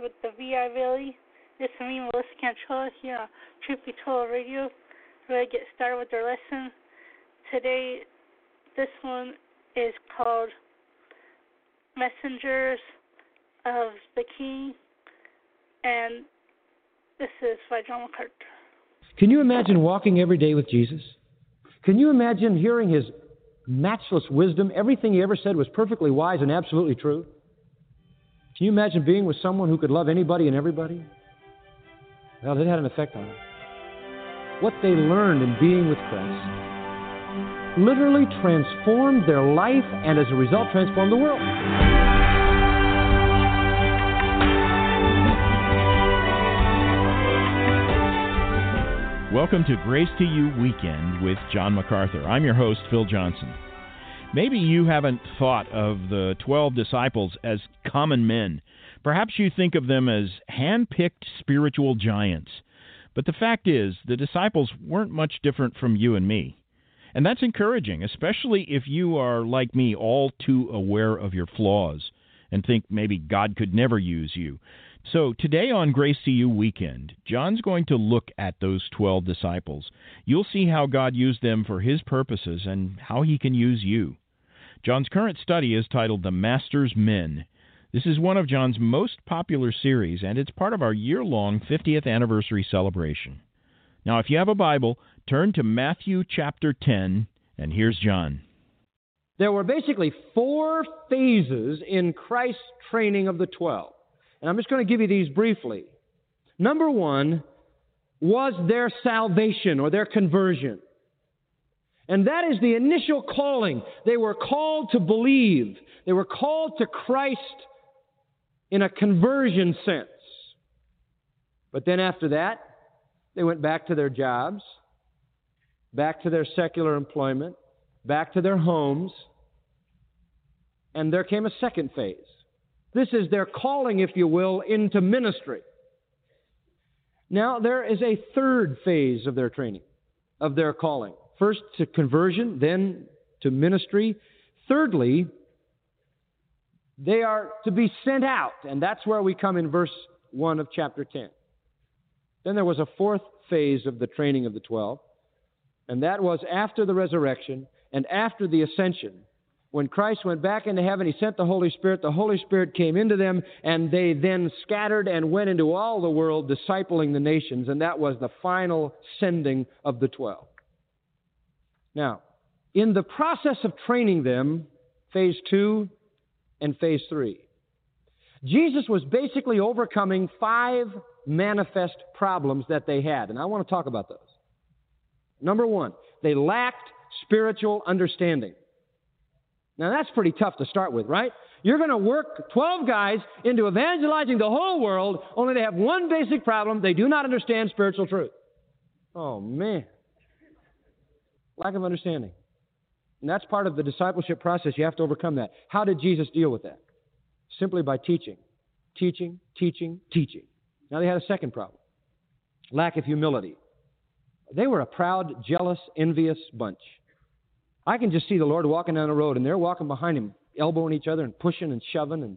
with the VI Valley. This is me, Melissa Canchola, here on Be Told Radio. We're going to get started with our lesson. Today, this one is called Messengers of the King, and this is by John MacArthur. Can you imagine walking every day with Jesus? Can you imagine hearing his matchless wisdom? Everything he ever said was perfectly wise and absolutely true. Can you imagine being with someone who could love anybody and everybody? Well, it had an effect on them. What they learned in being with Christ literally transformed their life and, as a result, transformed the world. Welcome to Grace to You Weekend with John MacArthur. I'm your host, Phil Johnson. Maybe you haven't thought of the 12 disciples as common men. Perhaps you think of them as hand picked spiritual giants. But the fact is, the disciples weren't much different from you and me. And that's encouraging, especially if you are, like me, all too aware of your flaws and think maybe God could never use you. So, today on Grace to You Weekend, John's going to look at those 12 disciples. You'll see how God used them for his purposes and how he can use you. John's current study is titled The Master's Men. This is one of John's most popular series, and it's part of our year long 50th anniversary celebration. Now, if you have a Bible, turn to Matthew chapter 10, and here's John. There were basically four phases in Christ's training of the 12. And I'm just going to give you these briefly. Number one was their salvation or their conversion. And that is the initial calling. They were called to believe, they were called to Christ in a conversion sense. But then after that, They went back to their jobs, back to their secular employment, back to their homes, and there came a second phase. This is their calling, if you will, into ministry. Now, there is a third phase of their training, of their calling. First to conversion, then to ministry. Thirdly, they are to be sent out, and that's where we come in verse 1 of chapter 10. Then there was a fourth phase of the training of the 12, and that was after the resurrection and after the ascension when Christ went back into heaven, He sent the Holy Spirit. The Holy Spirit came into them, and they then scattered and went into all the world, discipling the nations, and that was the final sending of the twelve. Now, in the process of training them, phase two and phase three, Jesus was basically overcoming five manifest problems that they had, and I want to talk about those. Number one, they lacked spiritual understanding. Now, that's pretty tough to start with, right? You're going to work 12 guys into evangelizing the whole world, only they have one basic problem they do not understand spiritual truth. Oh, man. Lack of understanding. And that's part of the discipleship process. You have to overcome that. How did Jesus deal with that? Simply by teaching. Teaching, teaching, teaching. Now, they had a second problem lack of humility. They were a proud, jealous, envious bunch. I can just see the Lord walking down the road, and they're walking behind him, elbowing each other and pushing and shoving. And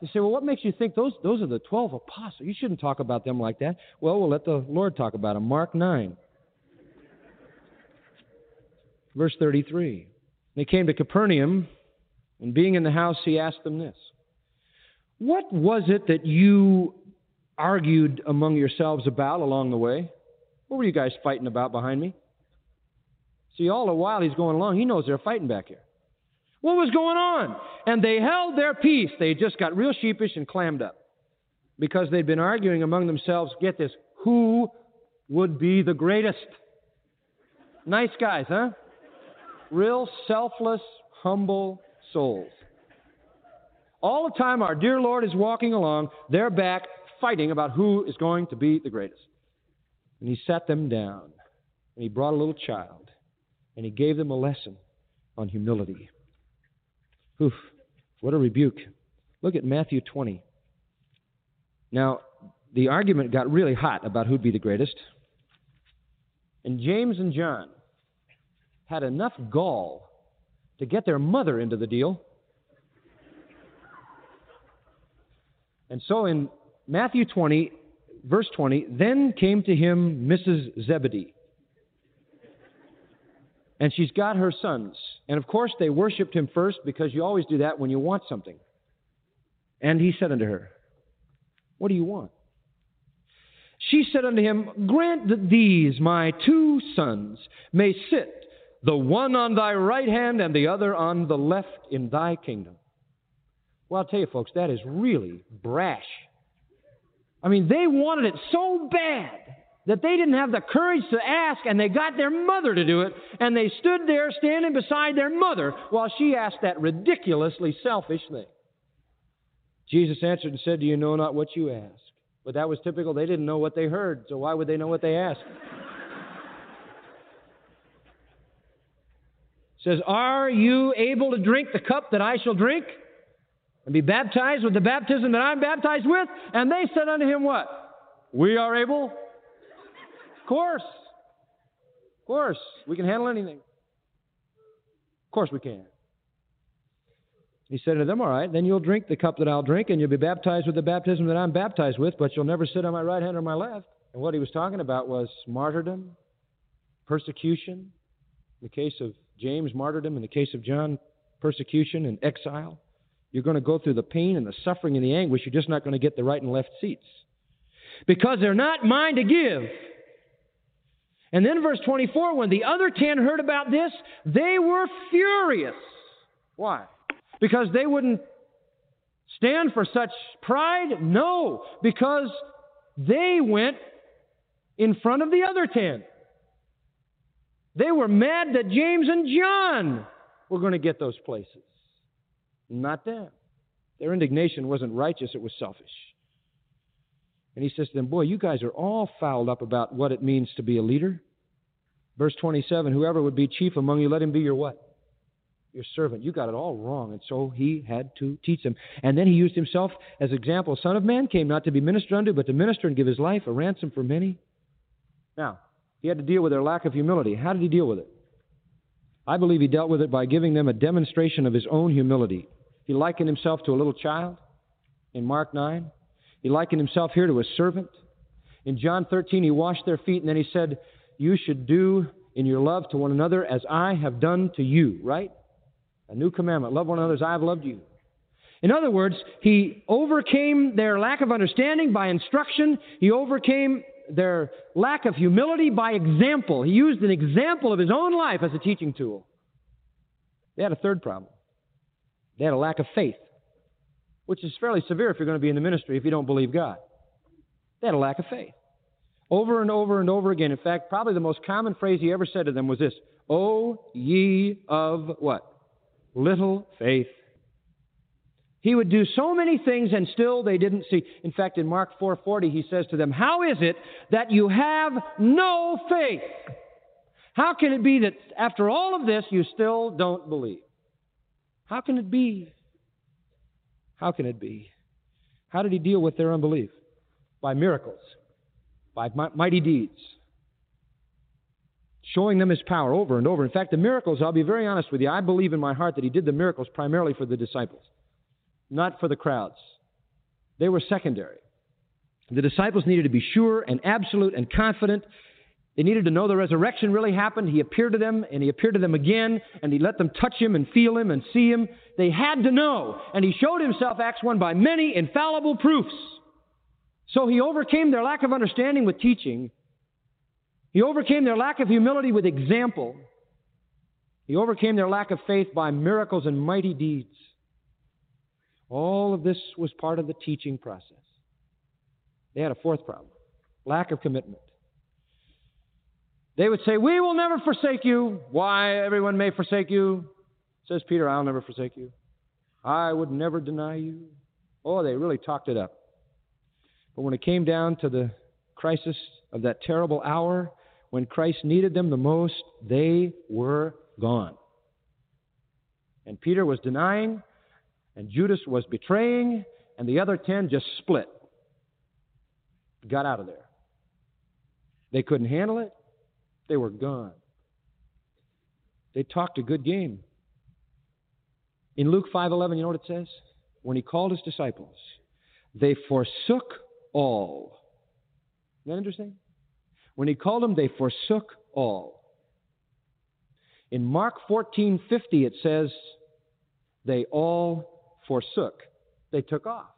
you say, well, what makes you think those those are the twelve apostles? You shouldn't talk about them like that. Well, we'll let the Lord talk about them. Mark nine, verse thirty-three. They came to Capernaum, and being in the house, he asked them this: What was it that you argued among yourselves about along the way? What were you guys fighting about behind me? See, all the while he's going along, he knows they're fighting back here. What was going on? And they held their peace. They just got real sheepish and clammed up because they'd been arguing among themselves. Get this who would be the greatest? Nice guys, huh? Real selfless, humble souls. All the time our dear Lord is walking along, they're back fighting about who is going to be the greatest. And he sat them down, and he brought a little child and he gave them a lesson on humility. Oof, what a rebuke. Look at Matthew 20. Now, the argument got really hot about who'd be the greatest. And James and John had enough gall to get their mother into the deal. And so in Matthew 20, verse 20, then came to him Mrs. Zebedee and she's got her sons. And of course, they worshiped him first because you always do that when you want something. And he said unto her, What do you want? She said unto him, Grant that these, my two sons, may sit, the one on thy right hand and the other on the left in thy kingdom. Well, I'll tell you, folks, that is really brash. I mean, they wanted it so bad that they didn't have the courage to ask, and they got their mother to do it, and they stood there standing beside their mother while she asked that ridiculously selfish thing. Jesus answered and said, Do you know not what you ask? But that was typical. They didn't know what they heard, so why would they know what they asked? Says, Are you able to drink the cup that I shall drink? And be baptized with the baptism that I'm baptized with? And they said unto him, What? We are able Of course. Of course. We can handle anything. Of course we can. He said to them, All right, then you'll drink the cup that I'll drink, and you'll be baptized with the baptism that I'm baptized with, but you'll never sit on my right hand or my left. And what he was talking about was martyrdom, persecution. In the case of James, martyrdom. In the case of John, persecution and exile. You're going to go through the pain and the suffering and the anguish. You're just not going to get the right and left seats. Because they're not mine to give. And then verse 24, when the other ten heard about this, they were furious. Why? Because they wouldn't stand for such pride? No, because they went in front of the other ten. They were mad that James and John were going to get those places, not them. Their indignation wasn't righteous, it was selfish. And he says to them, Boy, you guys are all fouled up about what it means to be a leader. Verse 27 Whoever would be chief among you, let him be your what? Your servant. You got it all wrong. And so he had to teach them. And then he used himself as example. Son of man came not to be ministered unto, but to minister and give his life a ransom for many. Now, he had to deal with their lack of humility. How did he deal with it? I believe he dealt with it by giving them a demonstration of his own humility. He likened himself to a little child in Mark 9. He likened himself here to a servant. In John 13, he washed their feet, and then he said, You should do in your love to one another as I have done to you, right? A new commandment love one another as I have loved you. In other words, he overcame their lack of understanding by instruction. He overcame their lack of humility by example. He used an example of his own life as a teaching tool. They had a third problem. They had a lack of faith which is fairly severe if you're going to be in the ministry if you don't believe God. They had a lack of faith. Over and over and over again. In fact, probably the most common phrase he ever said to them was this O ye of what? Little faith. He would do so many things and still they didn't see. In fact, in Mark 4:40 he says to them, "How is it that you have no faith? How can it be that after all of this you still don't believe? How can it be?" How can it be? How did he deal with their unbelief? By miracles, by mighty deeds, showing them his power over and over. In fact, the miracles, I'll be very honest with you, I believe in my heart that he did the miracles primarily for the disciples, not for the crowds. They were secondary. The disciples needed to be sure and absolute and confident they needed to know the resurrection really happened. He appeared to them, and he appeared to them again, and he let them touch him and feel him and see him. They had to know. And he showed himself, Acts 1, by many infallible proofs. So he overcame their lack of understanding with teaching. He overcame their lack of humility with example. He overcame their lack of faith by miracles and mighty deeds. All of this was part of the teaching process. They had a fourth problem lack of commitment. They would say, We will never forsake you. Why everyone may forsake you? Says Peter, I'll never forsake you. I would never deny you. Oh, they really talked it up. But when it came down to the crisis of that terrible hour, when Christ needed them the most, they were gone. And Peter was denying, and Judas was betraying, and the other ten just split. Got out of there. They couldn't handle it. They were gone. They talked a good game. In Luke 5:11, you know what it says? When he called his disciples, they forsook all. Isn't that interesting? When he called them, they forsook all. In Mark 14:50 it says they all forsook. They took off.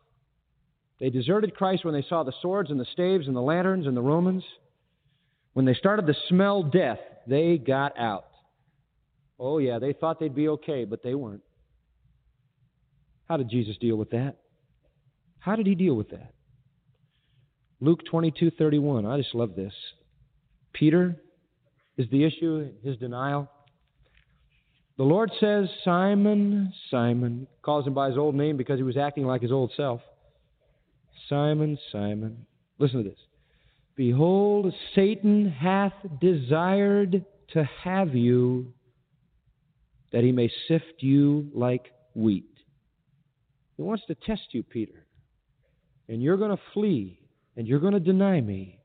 They deserted Christ when they saw the swords and the staves and the lanterns and the Romans. When they started to smell death, they got out. Oh, yeah, they thought they'd be okay, but they weren't. How did Jesus deal with that? How did he deal with that? Luke 22:31. I just love this. Peter is the issue, his denial. The Lord says, Simon, Simon, calls him by his old name because he was acting like his old self. Simon, Simon. Listen to this. Behold, Satan hath desired to have you, that he may sift you like wheat. He wants to test you, Peter. And you're going to flee, and you're going to deny me.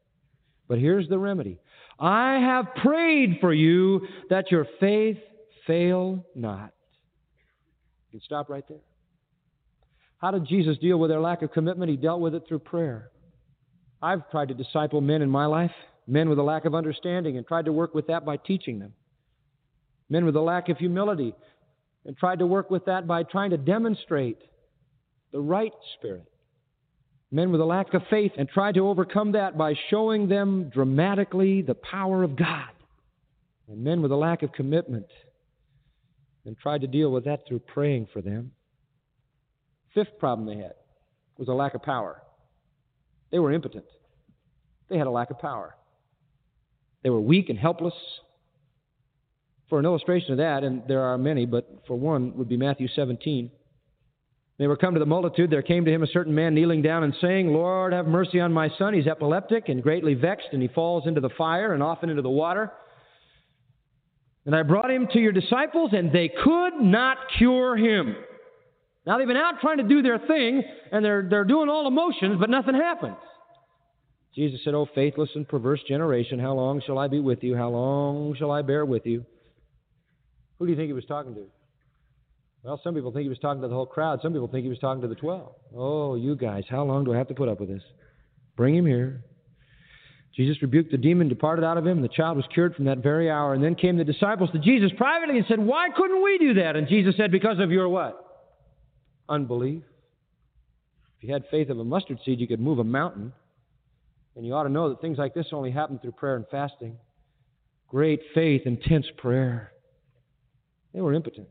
But here's the remedy I have prayed for you that your faith fail not. You can stop right there. How did Jesus deal with their lack of commitment? He dealt with it through prayer. I've tried to disciple men in my life, men with a lack of understanding, and tried to work with that by teaching them. Men with a lack of humility, and tried to work with that by trying to demonstrate the right spirit. Men with a lack of faith, and tried to overcome that by showing them dramatically the power of God. And men with a lack of commitment, and tried to deal with that through praying for them. Fifth problem they had was a lack of power. They were impotent. They had a lack of power. They were weak and helpless. For an illustration of that, and there are many, but for one would be Matthew 17. They were come to the multitude. There came to him a certain man kneeling down and saying, Lord, have mercy on my son. He's epileptic and greatly vexed, and he falls into the fire and often into the water. And I brought him to your disciples, and they could not cure him. Now they've been out trying to do their thing, and they're, they're doing all the motions, but nothing happens. Jesus said, O faithless and perverse generation, how long shall I be with you? How long shall I bear with you? Who do you think he was talking to? Well, some people think he was talking to the whole crowd. Some people think he was talking to the twelve. Oh, you guys, how long do I have to put up with this? Bring him here. Jesus rebuked the demon, departed out of him, and the child was cured from that very hour. And then came the disciples to Jesus privately and said, Why couldn't we do that? And Jesus said, Because of your what? Unbelief. If you had faith of a mustard seed, you could move a mountain. And you ought to know that things like this only happen through prayer and fasting. Great faith, intense prayer. They were impotent.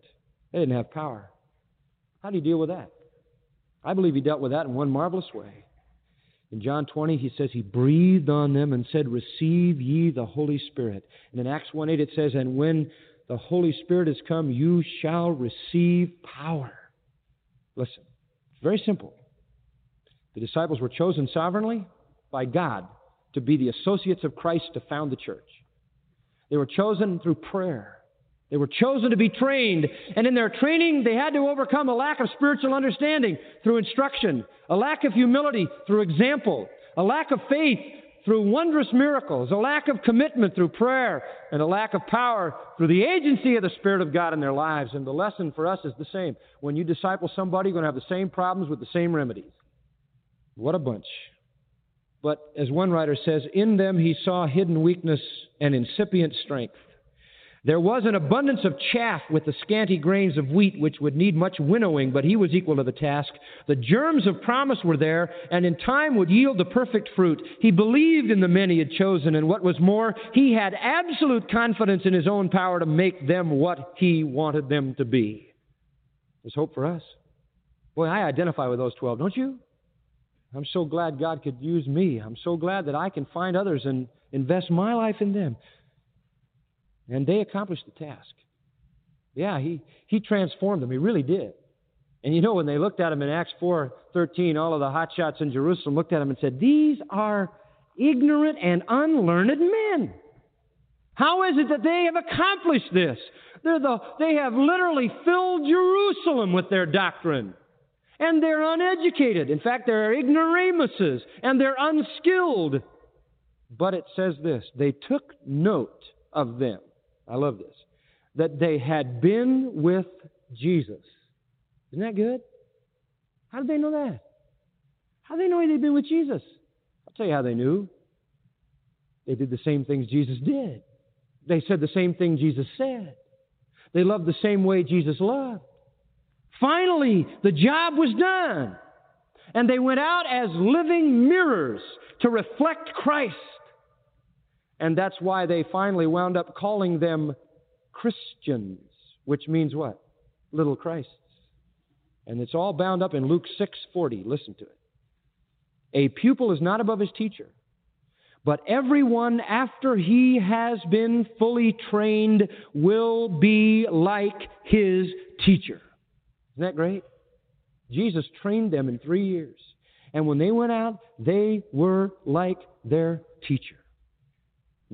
They didn't have power. How do you deal with that? I believe he dealt with that in one marvelous way. In John 20, he says he breathed on them and said, Receive ye the Holy Spirit. And in Acts 1 8, it says, And when the Holy Spirit has come, you shall receive power. Listen, it's very simple. The disciples were chosen sovereignly by God to be the associates of Christ to found the church. They were chosen through prayer. They were chosen to be trained. And in their training, they had to overcome a lack of spiritual understanding through instruction, a lack of humility through example, a lack of faith through wondrous miracles, a lack of commitment through prayer, and a lack of power through the agency of the Spirit of God in their lives. And the lesson for us is the same. When you disciple somebody, you're going to have the same problems with the same remedies. What a bunch. But as one writer says, in them he saw hidden weakness and incipient strength. There was an abundance of chaff with the scanty grains of wheat, which would need much winnowing, but he was equal to the task. The germs of promise were there, and in time would yield the perfect fruit. He believed in the men he had chosen, and what was more, he had absolute confidence in his own power to make them what he wanted them to be. There's hope for us. Boy, I identify with those 12, don't you? I'm so glad God could use me. I'm so glad that I can find others and invest my life in them. And they accomplished the task. Yeah, he, he transformed them. He really did. And you know, when they looked at him in Acts 4.13, all of the hotshots in Jerusalem looked at him and said, These are ignorant and unlearned men. How is it that they have accomplished this? They're the, they have literally filled Jerusalem with their doctrine. And they're uneducated. In fact, they're ignoramuses and they're unskilled. But it says this they took note of them. I love this. That they had been with Jesus. Isn't that good? How did they know that? How did they know they'd been with Jesus? I'll tell you how they knew. They did the same things Jesus did. They said the same thing Jesus said. They loved the same way Jesus loved. Finally, the job was done. And they went out as living mirrors to reflect Christ. And that's why they finally wound up calling them Christians, which means what? Little Christs. And it's all bound up in Luke 6:40. Listen to it. A pupil is not above his teacher, but everyone after he has been fully trained will be like his teacher. Isn't that great? Jesus trained them in three years. And when they went out, they were like their teacher.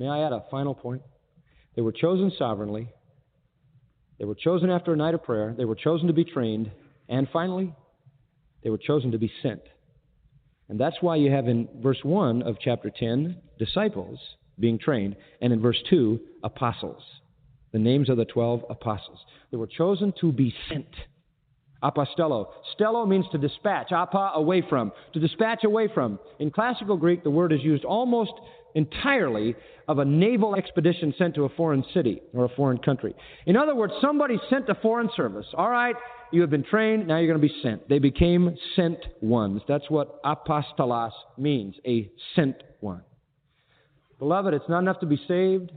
May I add a final point? They were chosen sovereignly. They were chosen after a night of prayer. They were chosen to be trained. And finally, they were chosen to be sent. And that's why you have in verse 1 of chapter 10 disciples being trained, and in verse 2, apostles. The names of the 12 apostles. They were chosen to be sent. Apostello. Stello means to dispatch. Apo, away from. To dispatch away from. In classical Greek, the word is used almost entirely of a naval expedition sent to a foreign city or a foreign country. In other words, somebody sent to foreign service. All right, you have been trained, now you're going to be sent. They became sent ones. That's what apostolos means, a sent one. Beloved, it's not enough to be saved.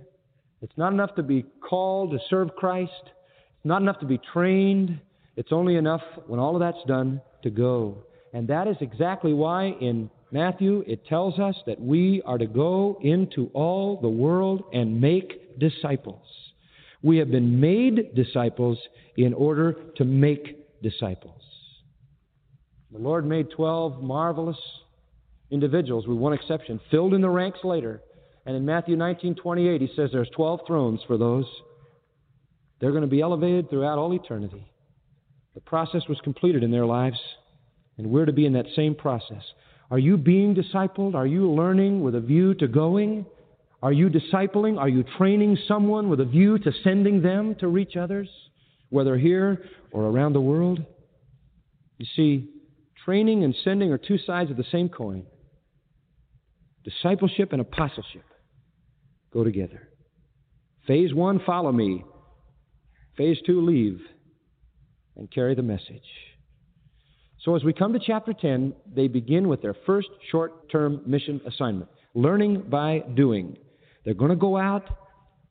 It's not enough to be called to serve Christ. It's not enough to be trained. It's only enough when all of that's done to go. And that is exactly why in Matthew it tells us that we are to go into all the world and make disciples. We have been made disciples in order to make disciples. The Lord made 12 marvelous individuals, with one exception, filled in the ranks later. And in Matthew 19:28, he says there's 12 thrones for those. They're going to be elevated throughout all eternity. The process was completed in their lives, and we're to be in that same process. Are you being discipled? Are you learning with a view to going? Are you discipling? Are you training someone with a view to sending them to reach others, whether here or around the world? You see, training and sending are two sides of the same coin. Discipleship and apostleship go together. Phase one, follow me. Phase two, leave and carry the message. So as we come to chapter 10, they begin with their first short term mission assignment learning by doing. They're going to go out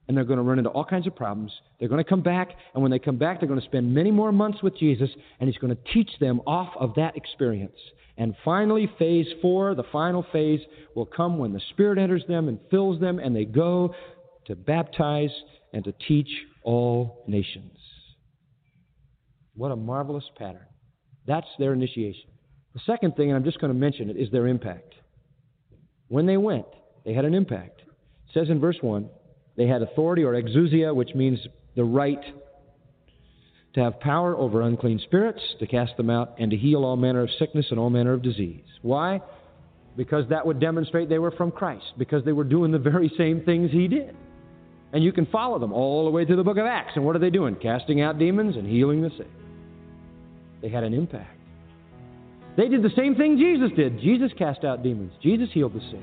and they're going to run into all kinds of problems. They're going to come back, and when they come back, they're going to spend many more months with Jesus, and He's going to teach them off of that experience. And finally, phase four, the final phase, will come when the Spirit enters them and fills them, and they go to baptize and to teach all nations. What a marvelous pattern. That's their initiation. The second thing, and I'm just going to mention it, is their impact. When they went, they had an impact. It says in verse 1 they had authority or exousia, which means the right to have power over unclean spirits, to cast them out, and to heal all manner of sickness and all manner of disease. Why? Because that would demonstrate they were from Christ, because they were doing the very same things He did. And you can follow them all the way through the book of Acts. And what are they doing? Casting out demons and healing the sick. They had an impact. They did the same thing Jesus did. Jesus cast out demons, Jesus healed the sick.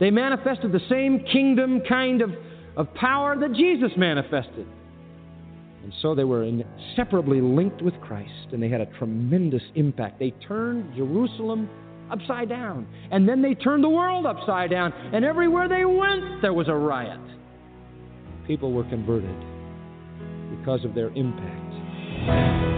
They manifested the same kingdom kind of, of power that Jesus manifested. And so they were inseparably linked with Christ, and they had a tremendous impact. They turned Jerusalem upside down, and then they turned the world upside down, and everywhere they went, there was a riot. People were converted because of their impact.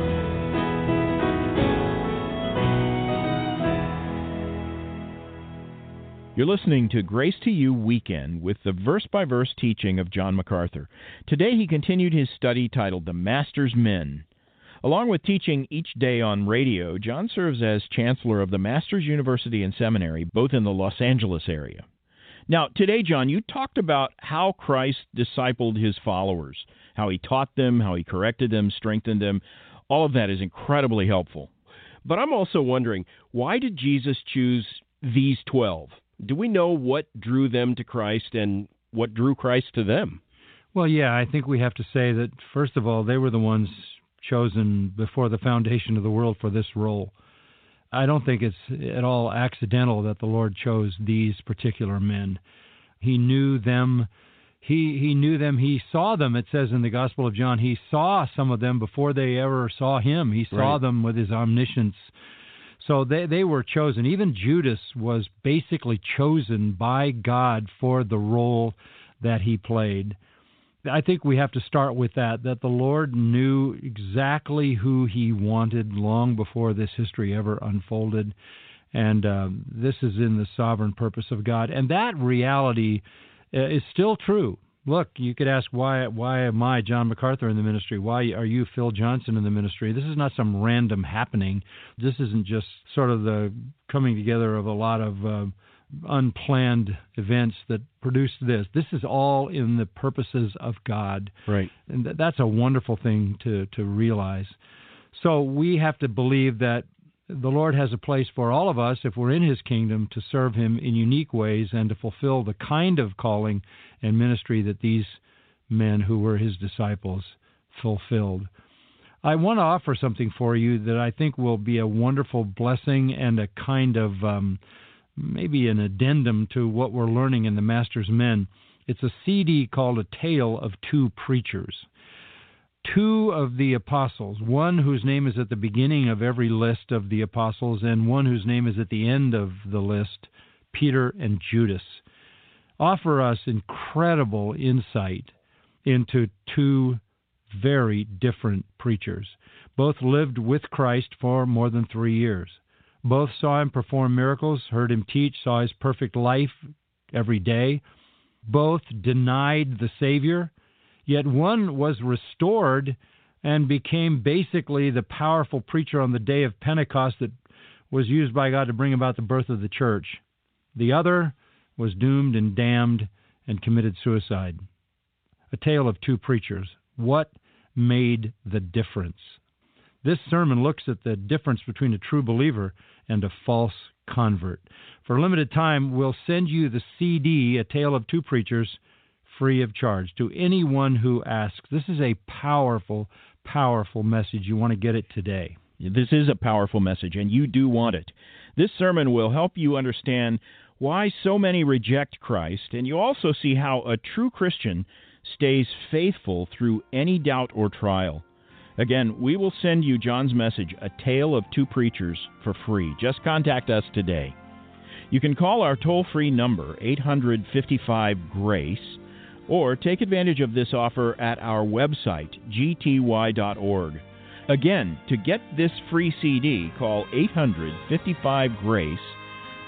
You're listening to Grace to You Weekend with the verse by verse teaching of John MacArthur. Today he continued his study titled The Master's Men. Along with teaching each day on radio, John serves as chancellor of the Master's University and Seminary, both in the Los Angeles area. Now, today, John, you talked about how Christ discipled his followers, how he taught them, how he corrected them, strengthened them. All of that is incredibly helpful. But I'm also wondering why did Jesus choose these 12? Do we know what drew them to Christ and what drew Christ to them? Well, yeah, I think we have to say that, first of all, they were the ones chosen before the foundation of the world for this role. I don't think it's at all accidental that the Lord chose these particular men. He knew them. He he knew them. He saw them. It says in the Gospel of John, he saw some of them before they ever saw him. He saw right. them with his omniscience so they, they were chosen. Even Judas was basically chosen by God for the role that he played. I think we have to start with that, that the Lord knew exactly who he wanted long before this history ever unfolded. And um, this is in the sovereign purpose of God. And that reality uh, is still true look, you could ask why why am I John MacArthur in the ministry? Why are you Phil Johnson in the ministry? This is not some random happening. This isn't just sort of the coming together of a lot of uh, unplanned events that produced this. This is all in the purposes of God. Right. And th- that's a wonderful thing to to realize. So we have to believe that the Lord has a place for all of us if we're in His kingdom to serve Him in unique ways and to fulfill the kind of calling and ministry that these men who were His disciples fulfilled. I want to offer something for you that I think will be a wonderful blessing and a kind of um, maybe an addendum to what we're learning in the Master's Men. It's a CD called A Tale of Two Preachers two of the apostles, one whose name is at the beginning of every list of the apostles, and one whose name is at the end of the list, Peter and Judas, offer us incredible insight into two very different preachers. Both lived with Christ for more than three years. Both saw him perform miracles, heard him teach, saw his perfect life every day. Both denied the Savior Yet one was restored and became basically the powerful preacher on the day of Pentecost that was used by God to bring about the birth of the church. The other was doomed and damned and committed suicide. A tale of two preachers. What made the difference? This sermon looks at the difference between a true believer and a false convert. For a limited time, we'll send you the CD, A Tale of Two Preachers, free of charge to anyone who asks. This is a powerful, powerful message. You want to get it today. This is a powerful message, and you do want it. This sermon will help you understand why so many reject Christ, and you also see how a true Christian stays faithful through any doubt or trial. Again, we will send you John's message, A Tale of Two Preachers, for free. Just contact us today. You can call our toll free number, 855 GRACE, or take advantage of this offer at our website, gty.org. Again, to get this free CD, call 855 GRACE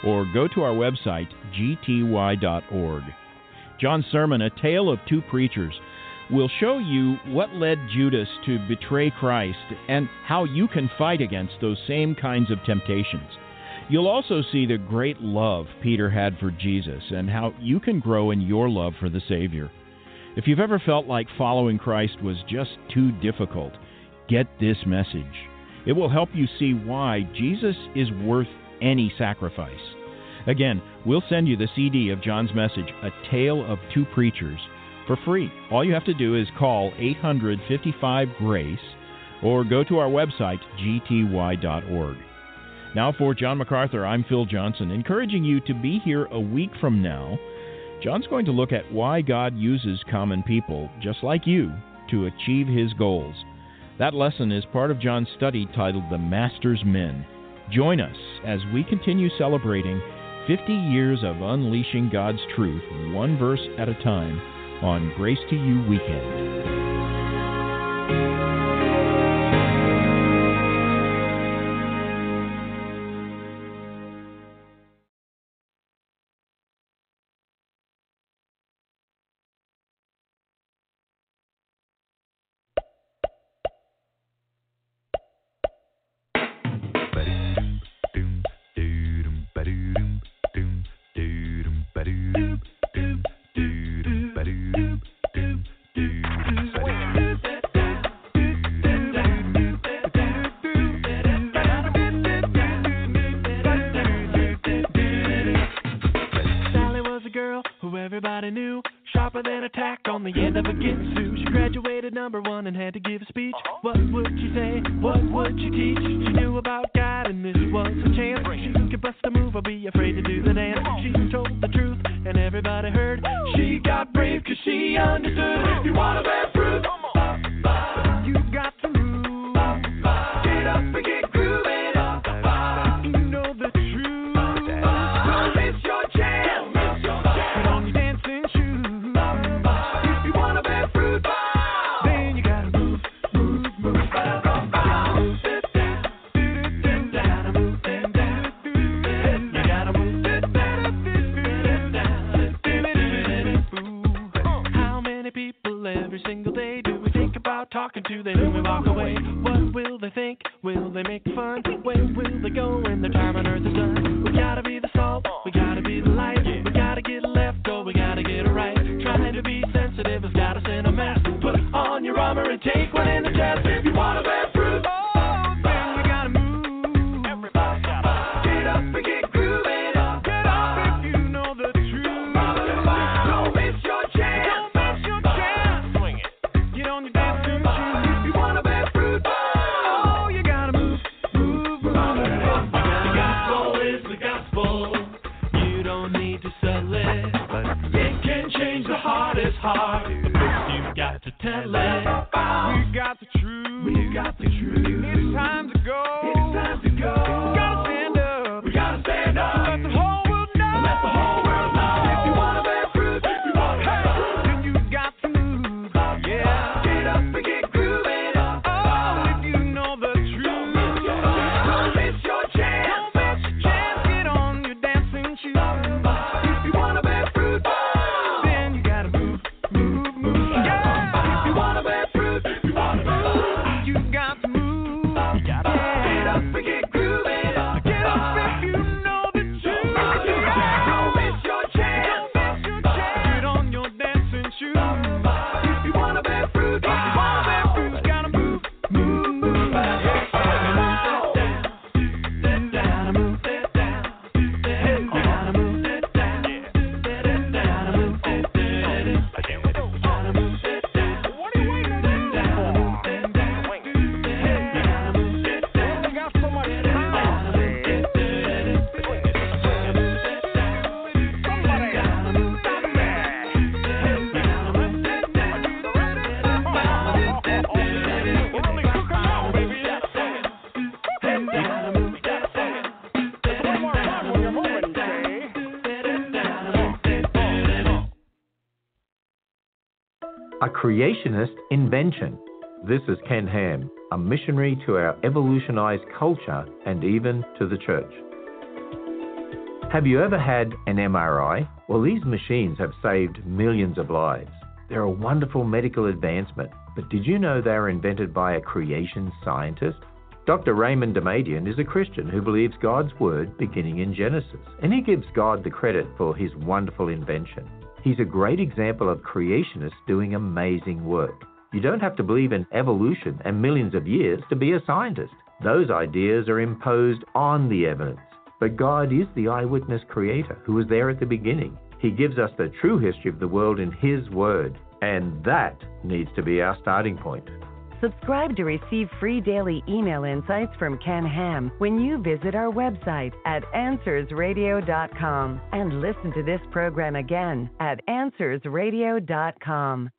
or go to our website, gty.org. John's sermon, A Tale of Two Preachers, will show you what led Judas to betray Christ and how you can fight against those same kinds of temptations. You'll also see the great love Peter had for Jesus and how you can grow in your love for the Savior. If you've ever felt like following Christ was just too difficult, get this message. It will help you see why Jesus is worth any sacrifice. Again, we'll send you the CD of John's message, A Tale of Two Preachers, for free. All you have to do is call 855 GRACE or go to our website, gty.org. Now, for John MacArthur, I'm Phil Johnson, encouraging you to be here a week from now. John's going to look at why God uses common people, just like you, to achieve his goals. That lesson is part of John's study titled The Master's Men. Join us as we continue celebrating 50 years of unleashing God's truth, one verse at a time, on Grace to You Weekend. On the end of a She graduated number one and had to give a speech. What would she say? What would she teach? She knew about God and this was her chance. She could bust a move or be afraid to do the dance. She told the truth and everybody heard. She got brave cause she understood. You wanna bear about they to? Then we walk away. What creationist invention. This is Ken Ham, a missionary to our evolutionized culture and even to the church. Have you ever had an MRI? Well, these machines have saved millions of lives. They're a wonderful medical advancement, but did you know they were invented by a creation scientist? Dr. Raymond Damadian is a Christian who believes God's Word beginning in Genesis, and he gives God the credit for his wonderful invention. He's a great example of creationists doing amazing work. You don't have to believe in evolution and millions of years to be a scientist. Those ideas are imposed on the evidence. But God is the eyewitness creator who was there at the beginning. He gives us the true history of the world in His Word, and that needs to be our starting point. Subscribe to receive free daily email insights from Ken Ham when you visit our website at AnswersRadio.com and listen to this program again at AnswersRadio.com.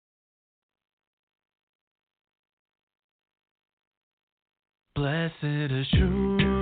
Blessed assurance,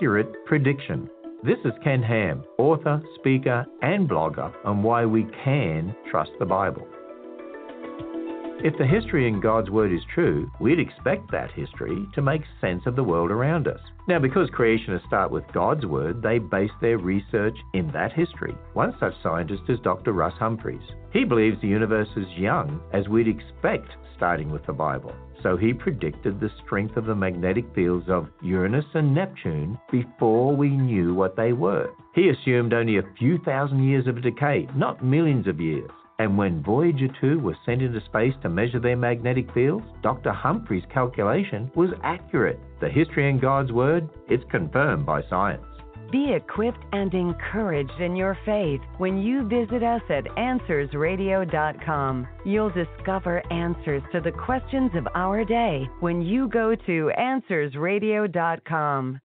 accurate prediction. This is Ken Ham, author, speaker, and blogger on why we can trust the Bible. If the history in God's Word is true, we'd expect that history to make sense of the world around us. Now, because creationists start with God's Word, they base their research in that history. One such scientist is Dr. Russ Humphreys. He believes the universe is young, as we'd expect starting with the Bible. So he predicted the strength of the magnetic fields of Uranus and Neptune before we knew what they were. He assumed only a few thousand years of decay, not millions of years. And when Voyager 2 was sent into space to measure their magnetic fields, Dr. Humphreys' calculation was accurate. The history in God's Word, it's confirmed by science. Be equipped and encouraged in your faith when you visit us at AnswersRadio.com. You'll discover answers to the questions of our day when you go to AnswersRadio.com.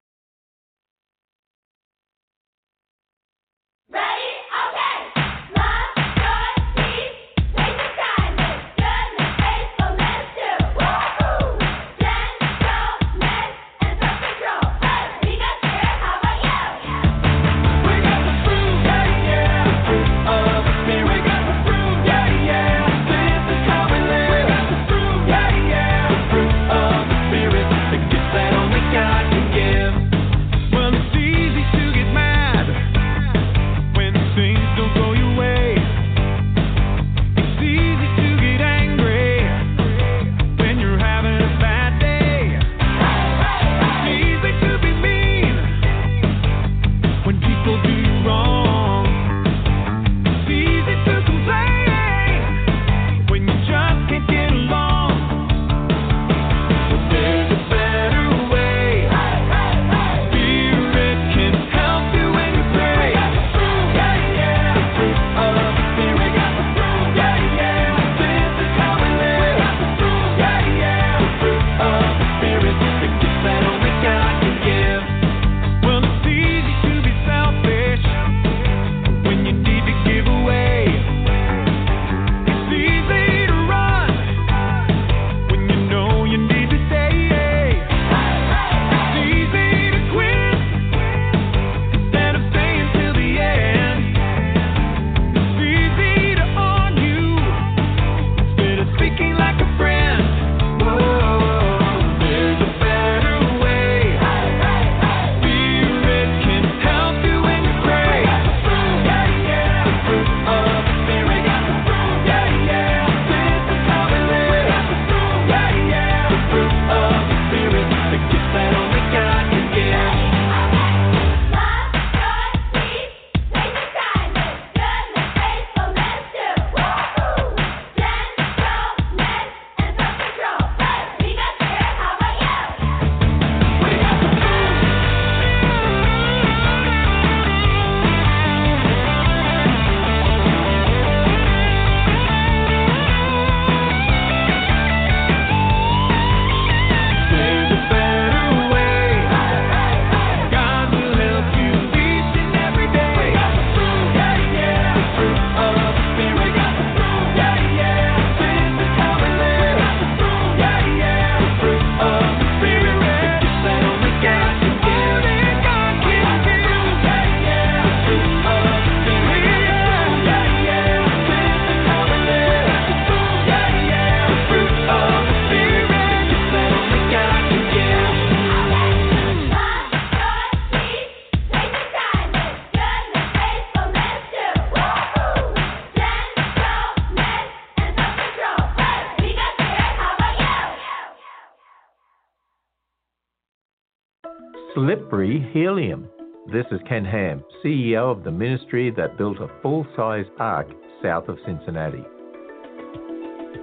Slippery helium. This is Ken Ham, CEO of the ministry that built a full size ark south of Cincinnati.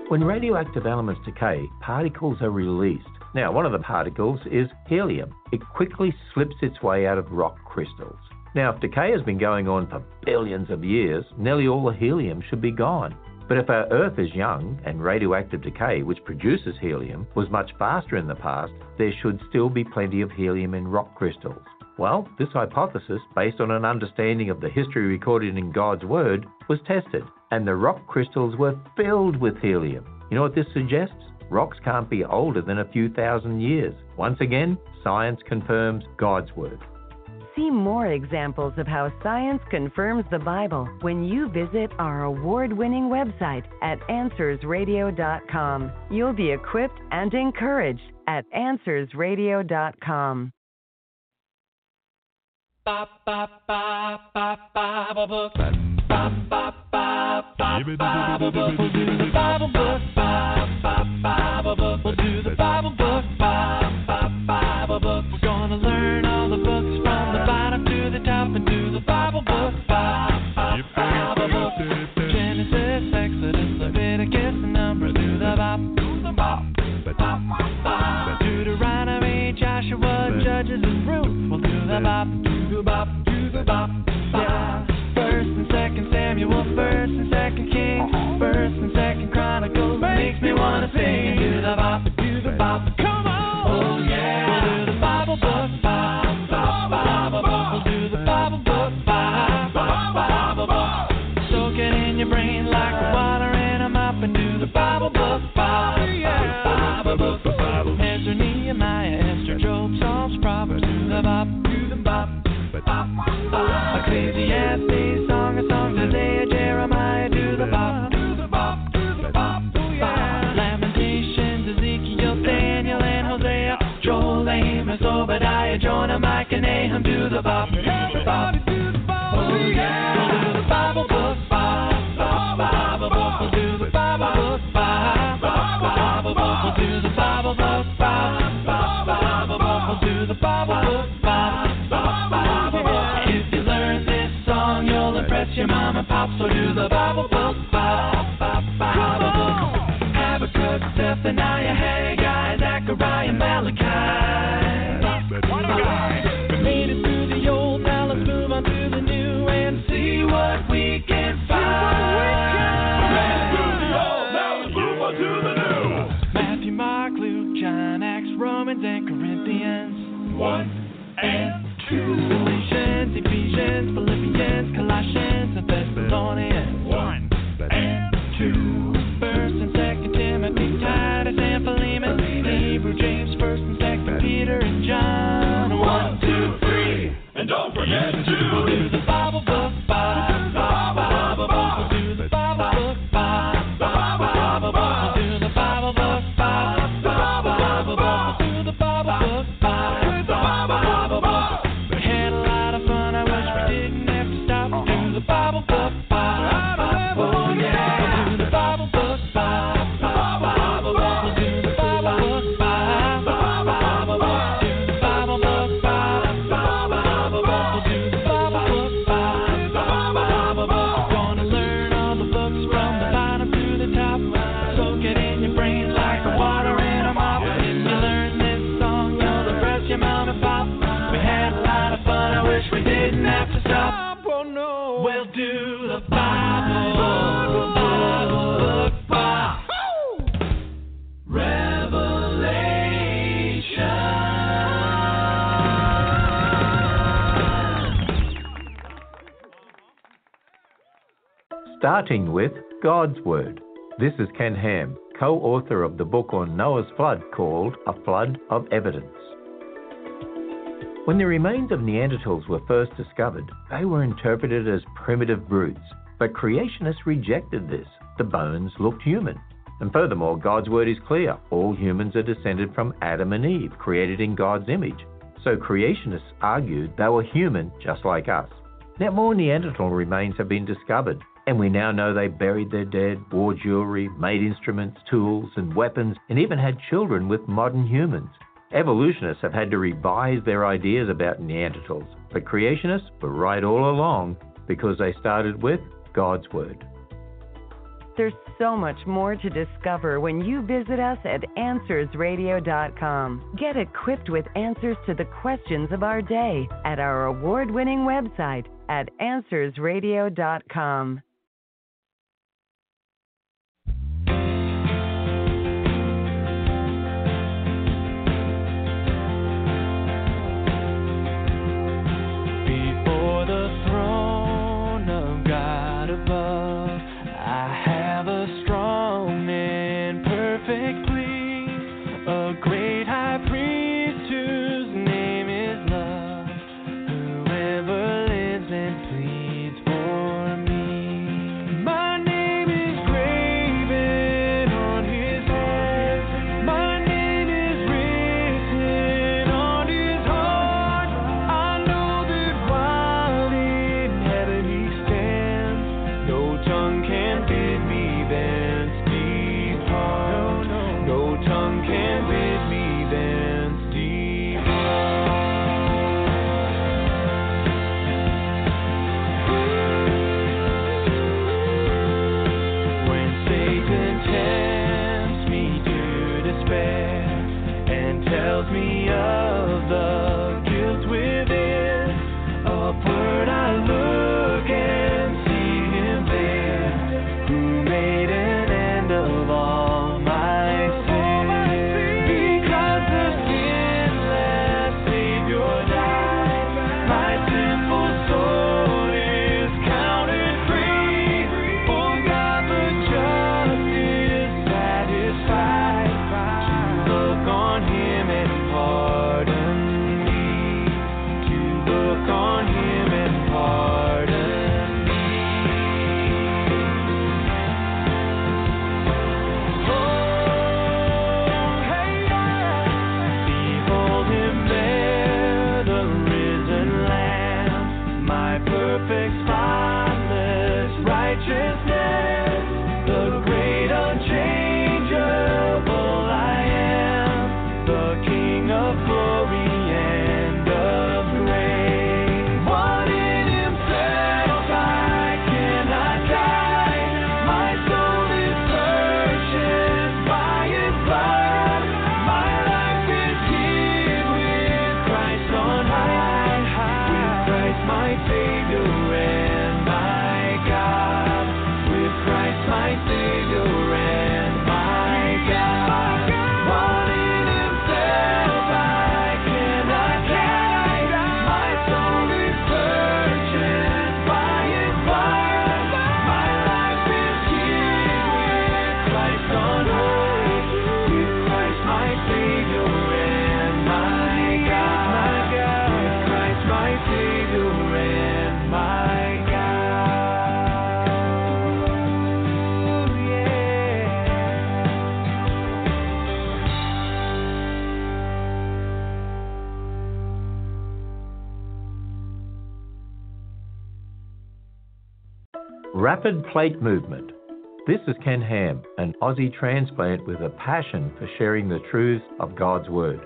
When radioactive elements decay, particles are released. Now, one of the particles is helium. It quickly slips its way out of rock crystals. Now, if decay has been going on for billions of years, nearly all the helium should be gone. But if our Earth is young and radioactive decay, which produces helium, was much faster in the past, there should still be plenty of helium in rock crystals. Well, this hypothesis, based on an understanding of the history recorded in God's Word, was tested, and the rock crystals were filled with helium. You know what this suggests? Rocks can't be older than a few thousand years. Once again, science confirms God's Word. See more examples of how science confirms the Bible when you visit our award winning website at AnswersRadio.com. You'll be equipped and encouraged at AnswersRadio.com. Ba, ba, ba, ba, Bible book. Ba, ba, ba, ba, Bible book. We'll do the Bible book. Ba, ba, Bible book. We'll do the Bible book. Ba, First and second Kings, First and second Chronicles makes me wanna sing. Do the bop. Connecting with God's Word. This is Ken Ham, co author of the book on Noah's flood called A Flood of Evidence. When the remains of Neanderthals were first discovered, they were interpreted as primitive brutes, but creationists rejected this. The bones looked human. And furthermore, God's word is clear all humans are descended from Adam and Eve, created in God's image. So creationists argued they were human just like us. Now, more Neanderthal remains have been discovered, and we now know they buried their dead, wore jewelry, made instruments, tools, and weapons, and even had children with modern humans. Evolutionists have had to revise their ideas about Neanderthals, but creationists were right all along because they started with God's Word. There's so much more to discover when you visit us at AnswersRadio.com. Get equipped with answers to the questions of our day at our award winning website at AnswersRadio.com. Rapid Plate Movement. This is Ken Ham, an Aussie transplant with a passion for sharing the truths of God's Word.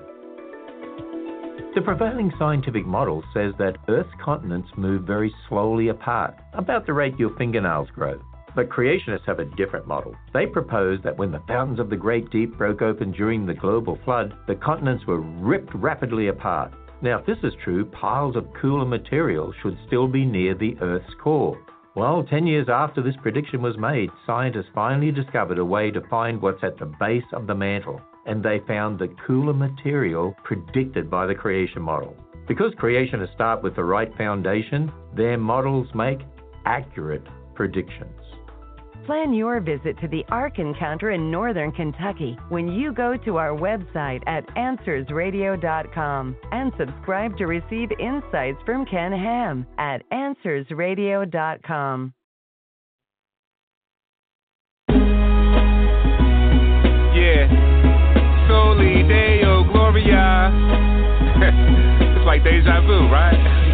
The prevailing scientific model says that Earth's continents move very slowly apart, about the rate your fingernails grow. But creationists have a different model. They propose that when the fountains of the Great Deep broke open during the global flood, the continents were ripped rapidly apart. Now, if this is true, piles of cooler material should still be near the Earth's core. Well, 10 years after this prediction was made, scientists finally discovered a way to find what's at the base of the mantle, and they found the cooler material predicted by the creation model. Because creationists start with the right foundation, their models make accurate predictions. Plan your visit to the Ark Encounter in Northern Kentucky when you go to our website at AnswersRadio.com and subscribe to receive insights from Ken Ham at AnswersRadio.com. Yeah. Soli Deo Gloria. it's like deja vu, right?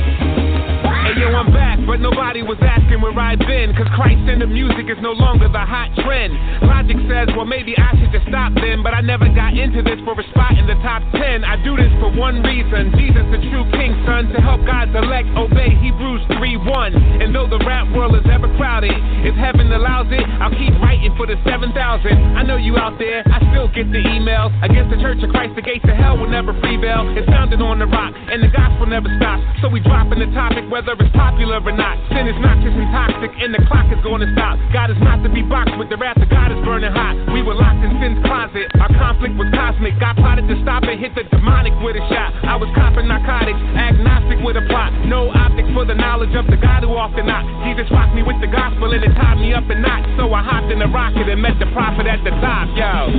Hey yo, I'm back, but nobody was asking where I've been. Cause Christ in the music is no longer the hot trend. Logic says, well, maybe I should just stop then. But I never got into this for a spot in the top 10. I do this for one reason Jesus, the true king, son. To help God's elect obey Hebrews 3 1. And though the rap world is ever crowded, if heaven allows it, I'll keep writing for the 7,000. I know you out there, I still get the emails. Against the church of Christ, the gates of hell will never prevail. It's founded on the rock, and the gospel never stops. So we dropping the topic, whether it's popular or not. Sin is not just toxic, and the clock is going to stop. God is not to be boxed with the wrath of God is burning hot. We were locked in sin's closet. Our conflict was cosmic. God plotted to stop it, hit the demonic with a shot. I was copping narcotics, agnostic with a plot. No optic for the knowledge of the God who often not. Jesus rocked me with the gospel and it tied me up in knots. So I hopped in the rocket and met the prophet at the top. Yo,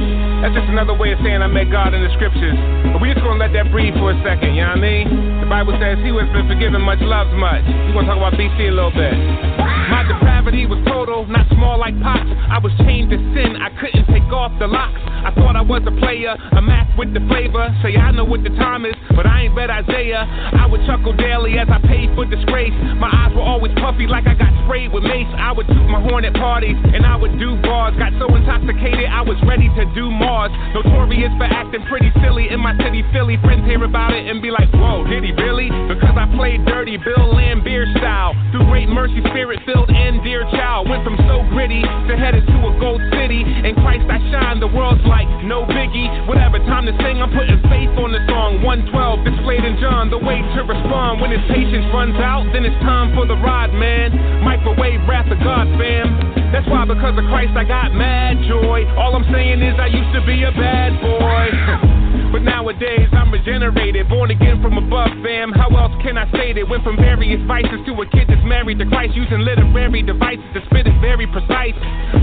that's just another way of saying I met God in the scriptures. But we just gonna let that breathe for a second, you know what I mean? The Bible says he who has been forgiven much loves much. We're gonna talk about BC a little bit. My depravity was total, not small like pops. I was chained to sin, I couldn't take off the locks. I thought I was a player, a match with the flavor. Say I know what the time is, but I ain't bet Isaiah. I would chuckle daily as I paid for disgrace. My eyes were always puffy like I got sprayed with mace. I would toot my horn at parties and I would do bars. Got so intoxicated I was ready to do Mars. Notorious for acting pretty silly in my city, Philly. Friends hear about it and be like, Whoa, did he really? Because I played dirty, Bill Laimbeer style. Through great mercy, spirit filled and dear child. Went from so gritty to headed to a gold city. In Christ I shine, the world's like no biggie. Whatever time to sing, I'm putting faith on the song. 112 displayed in John, the way to respond. When his patience runs out, then it's time for the ride, man. Microwave wrath of God, fam. That's why, because of Christ, I got mad joy. All I'm saying is, I used to be a bad boy. But nowadays I'm regenerated, born again from above, fam. How else can I say that? Went from various vices to a kid that's married to Christ, using literary devices to spit it very precise.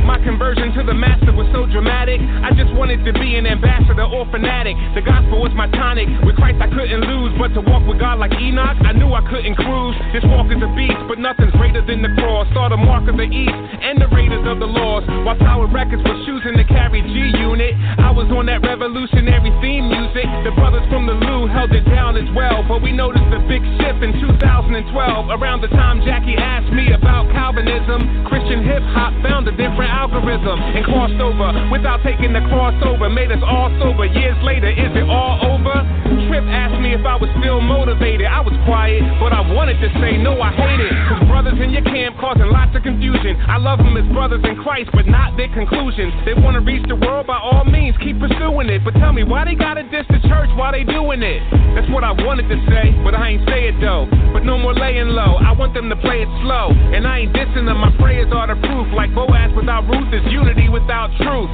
My conversion to the master was so dramatic. I just wanted to be an ambassador or fanatic. The gospel was my tonic. With Christ I couldn't lose, but to walk with God like Enoch, I knew I couldn't cruise. This walk is a beast, but nothing's greater than the cross. Saw the mark of the east and the raiders of the lost. While Tower Records was choosing to carry G Unit, on that revolutionary theme music. The brothers from the Lou held it down as well. But we noticed a big shift in 2012. Around the time Jackie asked me about Calvinism, Christian hip hop found a different algorithm and crossed over without taking the crossover. Made us all sober. Years later, is it all over? Trip asked me if I was still motivated. I was quiet, but I wanted to say no, I hate it. Cause brothers in your camp causing lots of confusion. I love them as brothers in Christ, but not their conclusions. They wanna reach the world by all means, keep pursuing it. But tell me, why they gotta diss the church while they doing it? That's what I wanted to say, but I ain't say it though. But no more laying low. I want them to play it slow. And I ain't dissing them, my prayers are the proof. Like Boaz without Ruth is unity without truth.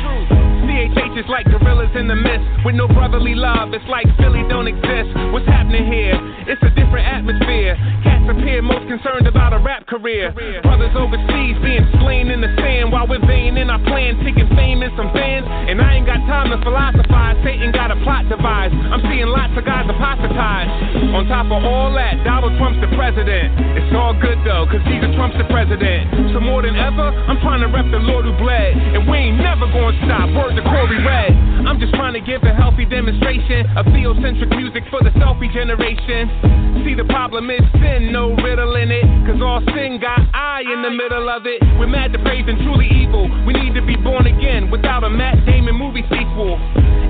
CHH is like gorillas in the mist with no brotherly love. It's like Philly don't exist. What's happening here? It's a different atmosphere. Cats appear most concerned about a rap career. Brothers overseas being slain in the sand while we're vain in our plan, taking fame in some fans. And I ain't got time to philosophize. Satan got a plot devised. I'm seeing lots of guys apostatized. On top of all that, Donald Trump's the president. It's all good though, cause Jesus Trump's the president. So more than ever, I'm trying to rep the Lord who bled. And we ain't never gonna stop. Word to Corey Red. I'm just trying to give a healthy demonstration of theocentric music for the selfie generation. See, the problem is sin, no riddle in it. Cause all sin got I in the middle of it. We're mad, depraved, and truly evil. We need to be born again without a Matt Damon movie sequel.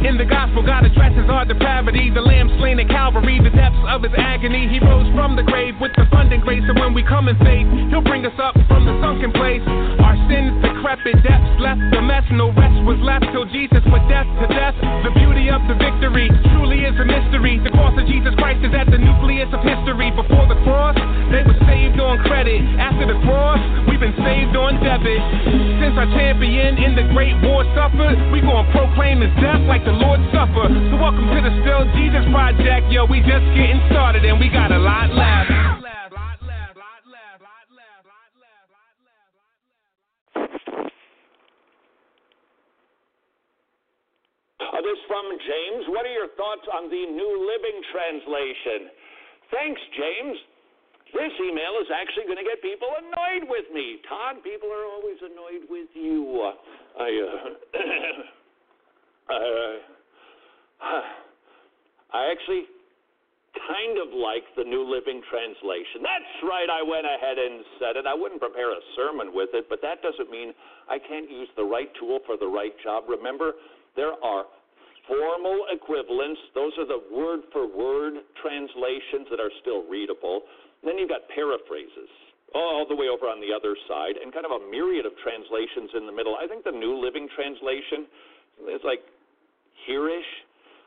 In the gospel, God addresses our depravity. The lamb slain at Calvary, the depths of his agony. He rose from the grave with abundant grace. And when we come in faith, he'll bring us up from the sunken place. Our sins decrepit, depths left the mess. No rest was left till Jesus put death to death. The beauty of the victory truly is a mystery. The cross of Jesus Christ is at the nucleus of history. Before the cross, they were saved on credit. After the cross, we've been saved on debit. Since our champion in the great war suffered, we gonna proclaim his death like the Lord suffered. So welcome to the Still Jesus Project, yo. We just getting started and we got a lot left. Uh, this from James. What are your thoughts on the New Living Translation? Thanks, James. This email is actually going to get people annoyed with me. Todd, people are always annoyed with you. I, uh, uh, I actually kind of like the New Living Translation. That's right, I went ahead and said it. I wouldn't prepare a sermon with it, but that doesn't mean I can't use the right tool for the right job. Remember, there are formal equivalents, those are the word for word translations that are still readable. And then you've got paraphrases all the way over on the other side, and kind of a myriad of translations in the middle. I think the New Living Translation is like hereish.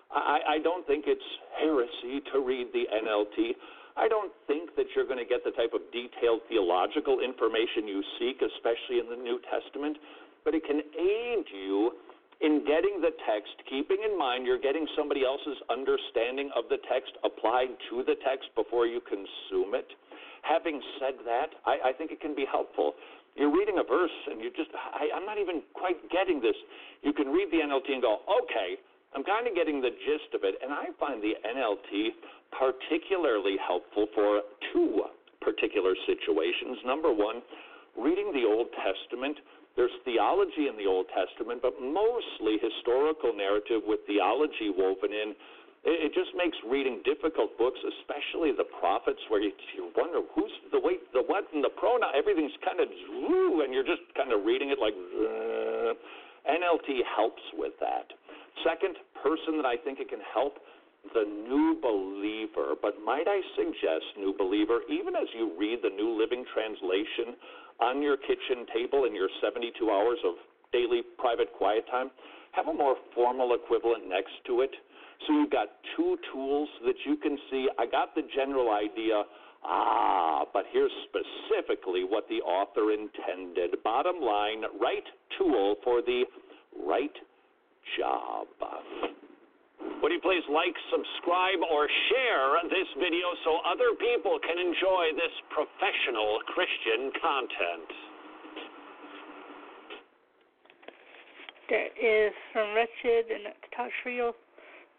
I, I don't think it's heresy to read the NLT. I don't think that you're going to get the type of detailed theological information you seek, especially in the New Testament, but it can aid you in getting the text, keeping in mind you're getting somebody else's understanding of the text applied to the text before you consume it. Having said that, I, I think it can be helpful. You're reading a verse and you just, I, I'm not even quite getting this. You can read the NLT and go, okay, I'm kind of getting the gist of it. And I find the NLT particularly helpful for two particular situations. Number one, reading the Old Testament there's theology in the Old Testament, but mostly historical narrative with theology woven in. It just makes reading difficult books, especially the prophets, where you, you wonder who's the wait, the what, and the pronoun. Everything's kind of and you're just kind of reading it like. NLT helps with that. Second person that I think it can help the new believer, but might I suggest, new believer, even as you read the New Living Translation on your kitchen table in your 72 hours of daily private quiet time, have a more formal equivalent next to it. So you've got two tools that you can see. I got the general idea. Ah, but here's specifically what the author intended. Bottom line, right tool for the right job. Would you please like, subscribe, or share this video so other people can enjoy this professional Christian content? That is from Wretched, and Todd Friel.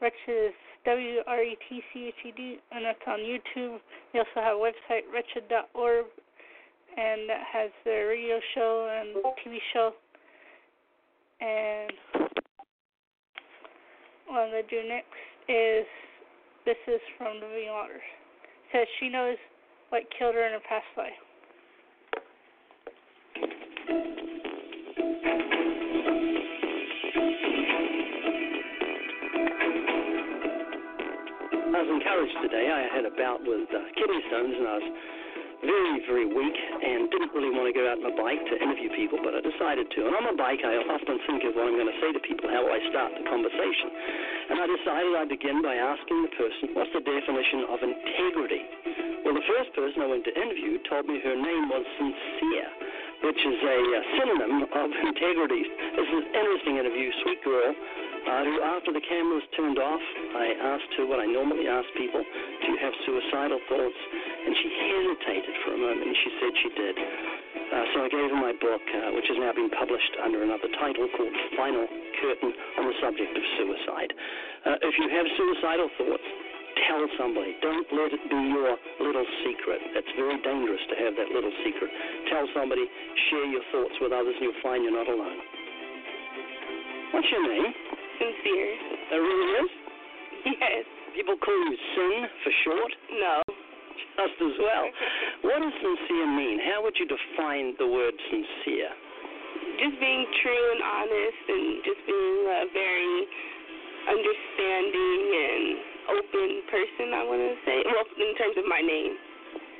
Wretched is W R E T C H E D, and that's on YouTube. They also have a website, wretched.org, and that has their radio show and TV show. And one to do next is this is from Living Waters. It says she knows what killed her in her past life. I was encouraged today. I had a bout with uh, kidney stones and I was very, very weak and didn't really want to go out on my bike to interview people, but I decided to. And on my bike, I often think of what I'm going to say to people, how will I start the conversation. And I decided I'd begin by asking the person, what's the definition of integrity? Well, the first person I went to interview told me her name was Sincere, which is a, uh synonym of integrity. This is an interesting interview, sweet girl uh, who, after the camera was turned off, I asked her what I normally ask people Do you have suicidal thoughts? And she hesitated for a moment and she said she did. Uh, so I gave her my book, uh, which has now been published under another title called Final Curtain on the Subject of Suicide. Uh, if you have suicidal thoughts, tell somebody. Don't let it be your little secret. It's very dangerous to have that little secret. Tell somebody, share your thoughts with others, and you'll find you're not alone. What's your name? Sincere. That really is? Yes. People call you Sin for short? No. Just as well. what does sincere mean? How would you define the word sincere? Just being true and honest and just being a very understanding and open person, I want to say. Well, in terms of my name.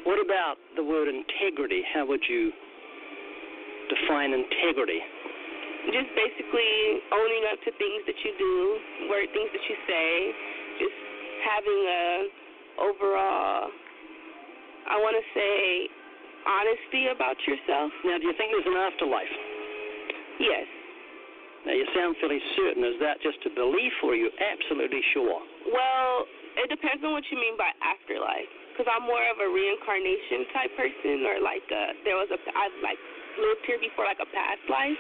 What about the word integrity? How would you define integrity? Just basically owning up to things that you do, word things that you say, just having a overall, I want to say, honesty about yourself. Now, do you think there's an afterlife? Yes. Now, you sound fairly certain. Is that just a belief, or are you absolutely sure? Well, it depends on what you mean by afterlife. Because I'm more of a reincarnation type person, or like a, there was a I've like lived here before, like a past life.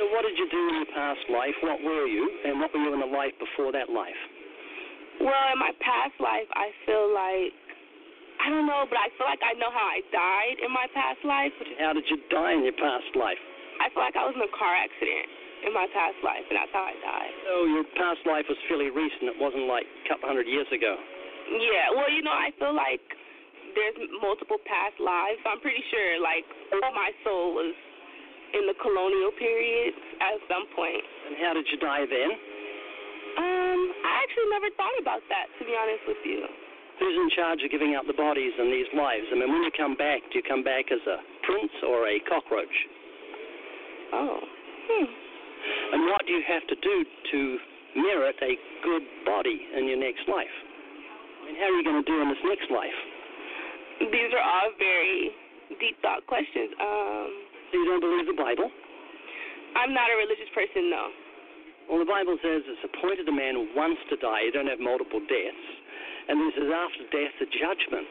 So, what did you do in your past life? What were you, and what were you in the life before that life? Well, in my past life, I feel like I don't know, but I feel like I know how I died in my past life. Which is, How did you die in your past life? I feel like I was in a car accident in my past life, and that's how I died. So, your past life was fairly recent. It wasn't like a couple hundred years ago. Yeah, well, you know, I feel like there's multiple past lives. I'm pretty sure, like, my soul was in the colonial period at some point. And how did you die then? Um, I actually never thought about that, to be honest with you. Who's in charge of giving out the bodies in these lives? I mean, when you come back, do you come back as a prince or a cockroach? Oh. Hmm. And what do you have to do to merit a good body in your next life? I mean, how are you going to do in this next life? These are all very deep thought questions. Um, So you don't believe the Bible? I'm not a religious person, no. Well, the Bible says it's appointed a man once to die. You don't have multiple deaths. And this is after death, the judgment.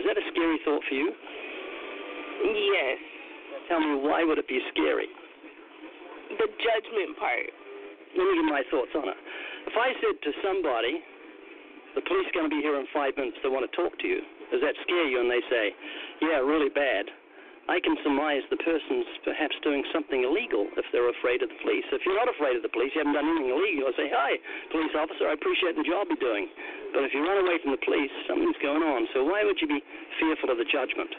Is that a scary thought for you? Yes. Tell me, why would it be scary? The judgment part. Let me give my thoughts on it. If I said to somebody, the police are going to be here in five minutes, they want to talk to you, does that scare you? And they say, yeah, really bad. I can surmise the person's perhaps doing something illegal if they're afraid of the police. If you're not afraid of the police, you haven't done anything illegal, I say, hi, police officer, I appreciate the job you're doing. But if you run away from the police, something's going on. So why would you be fearful of the judgment?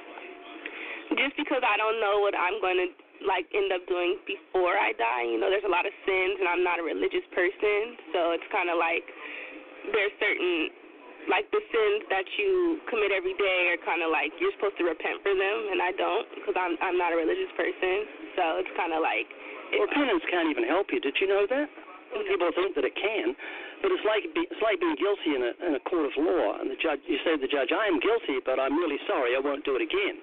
Just because I don't know what I'm going to like end up doing before I die. You know, there's a lot of sins, and I'm not a religious person, so it's kind of like there's certain like the sins that you commit every day are kind of like you're supposed to repent for them, and I don't because I'm I'm not a religious person. So it's kind of like repentance can't even help you. Did you know that? People think that it can, but it's like it's like being guilty in a in a court of law, and the judge you say to the judge, "I am guilty, but I'm really sorry. I won't do it again."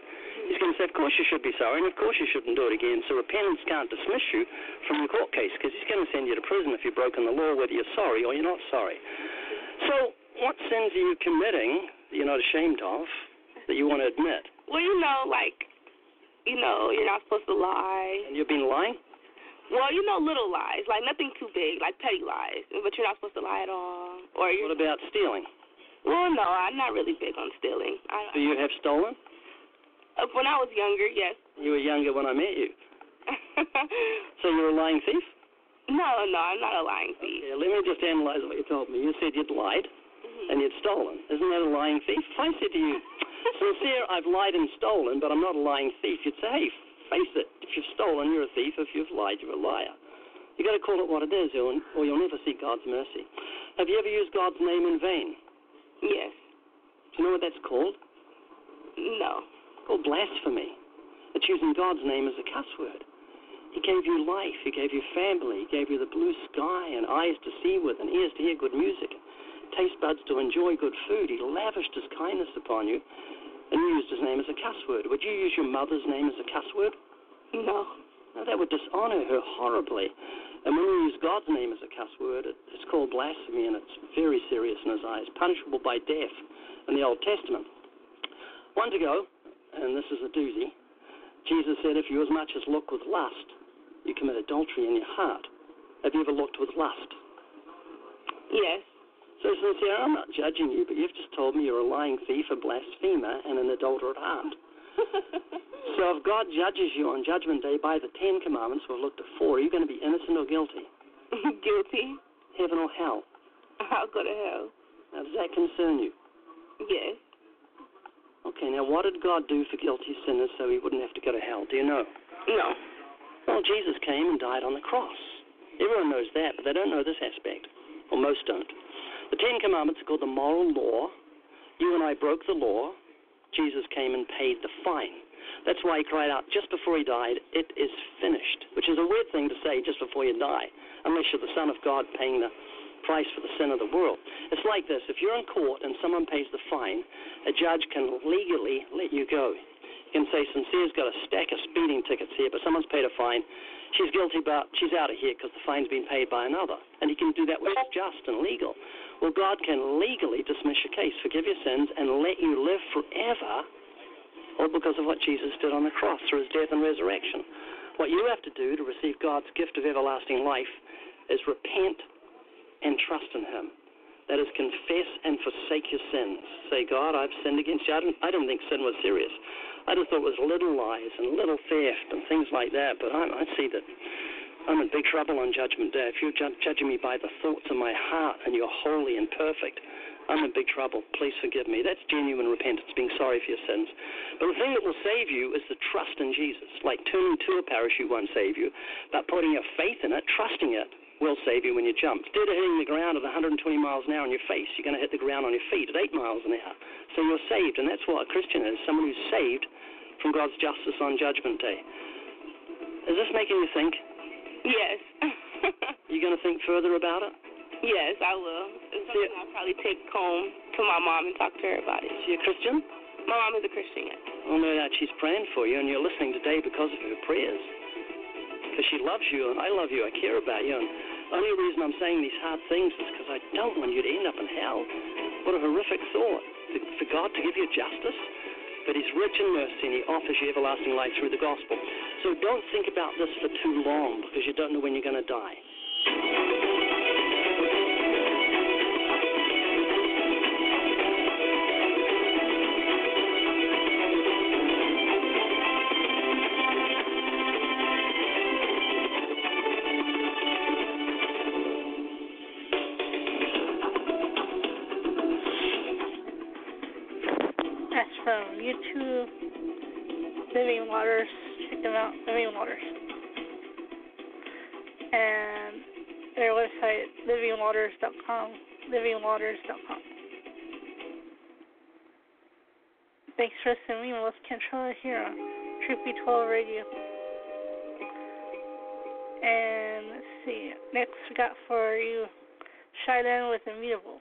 He's going to say, "Of course you should be sorry, and of course you shouldn't do it again." So repentance can't dismiss you from the court case because he's going to send you to prison if you've broken the law, whether you're sorry or you're not sorry. So, what sins are you committing that you're not ashamed of that you want to admit? well, you know, like you know, you're not supposed to lie. And you've been lying? Well, you know, little lies, like nothing too big, like petty lies, but you're not supposed to lie at all. Or you're What about stealing? well, no, I'm not really big on stealing. I, Do you have stolen? when I was younger, yes. You were younger when I met you. So you're a lying thief? no, no, I'm not a lying thief. Yeah, let me just analyze what you told me. You said you'd lied mm-hmm. and you'd stolen. Isn't that a lying thief? If I said to you, sincere, I've lied and stolen, but I'm not a lying thief, you'd say, hey, face it, If you've stolen, you're a thief. If you've lied, you're a liar. You've got to call it what it is, or, or you'll never see God's mercy. Have you ever used God's name in vain? Yes. Do you know what that's called? No. It's called blasphemy. It's using God's name as a cuss word. He gave you life. He gave you family. He gave you the blue sky and eyes to see with and ears to hear good music, taste buds to enjoy good food. He lavished his kindness upon you and you used his name as a cuss word. Would you use your mother's name as a cuss word? No. No, that would dishonor her horribly. And when you use God's name as a cuss word, it, it's called blasphemy and it's very serious in his eyes, punishable by death in the Old Testament. One to go, and this is a doozy. Jesus said, If you as much as look with lust, you commit adultery in your heart. Have you ever looked with lust? Yes. So, Sincere, I'm not judging you, but you've just told me you're a lying thief, a blasphemer, and an adulterer at heart. so, if God judges you on Judgment Day by the Ten Commandments, we've looked at four, are you going to be innocent or guilty? guilty. Heaven or hell? I'll go to hell. Now, does that concern you? Yes. Okay, now what did God do for guilty sinners so he wouldn't have to go to hell? Do you know? No. Well, Jesus came and died on the cross. Everyone knows that, but they don't know this aspect. Or most don't. The Ten Commandments are called the moral law. You and I broke the law. Jesus came and paid the fine. That's why he cried out just before he died, It is finished, which is a weird thing to say just before you die, unless you're the Son of God paying the price for the sin of the world. It's like this if you're in court and someone pays the fine, a judge can legally let you go. You can say, Sincere's got a stack of speeding tickets here, but someone's paid a fine. She's guilty, but she's out of here because the fine's been paid by another. And he can do that which is just and legal. Well, God can legally dismiss your case, forgive your sins, and let you live forever, all because of what Jesus did on the cross through his death and resurrection. What you have to do to receive God's gift of everlasting life is repent and trust in him. That is, confess and forsake your sins. Say, God, I've sinned against you. I don't, I don't think sin was serious. I just thought it was little lies and little theft and things like that. But I, I see that I'm in big trouble on Judgment Day. If you're ju- judging me by the thoughts of my heart and you're holy and perfect, I'm in big trouble. Please forgive me. That's genuine repentance, being sorry for your sins. But the thing that will save you is the trust in Jesus. Like turning to a parachute won't save you, but putting your faith in it, trusting it, will save you when you jump. Instead of hitting the ground at 120 miles an hour on your face, you're going to hit the ground on your feet at 8 miles an hour. So you're saved, and that's what a Christian is someone who's saved from God's justice on Judgment Day. Is this making you think? Yes. you going to think further about it? Yes, I will. It's something I'll probably take home to my mom and talk to her about it. Is she a Christian? My mom is a Christian, yes. Well, no doubt she's praying for you, and you're listening today because of her prayers. Because she loves you, and I love you. I care about you. And the only reason I'm saying these hard things is because I don't want you to end up in hell. What a horrific thought. For God to give you justice? But He's rich in mercy, and He offers you everlasting life through the gospel. So don't think about this for too long, because you don't know when you're going to die. That's from YouTube, Living Waters. Check them out, Living Waters. And their website, livingwaters.com. Livingwaters.com. Thanks for listening. Let's control it here on Troopy 12 Radio. And let's see. Next, we got for you Shai Linne with Immutable.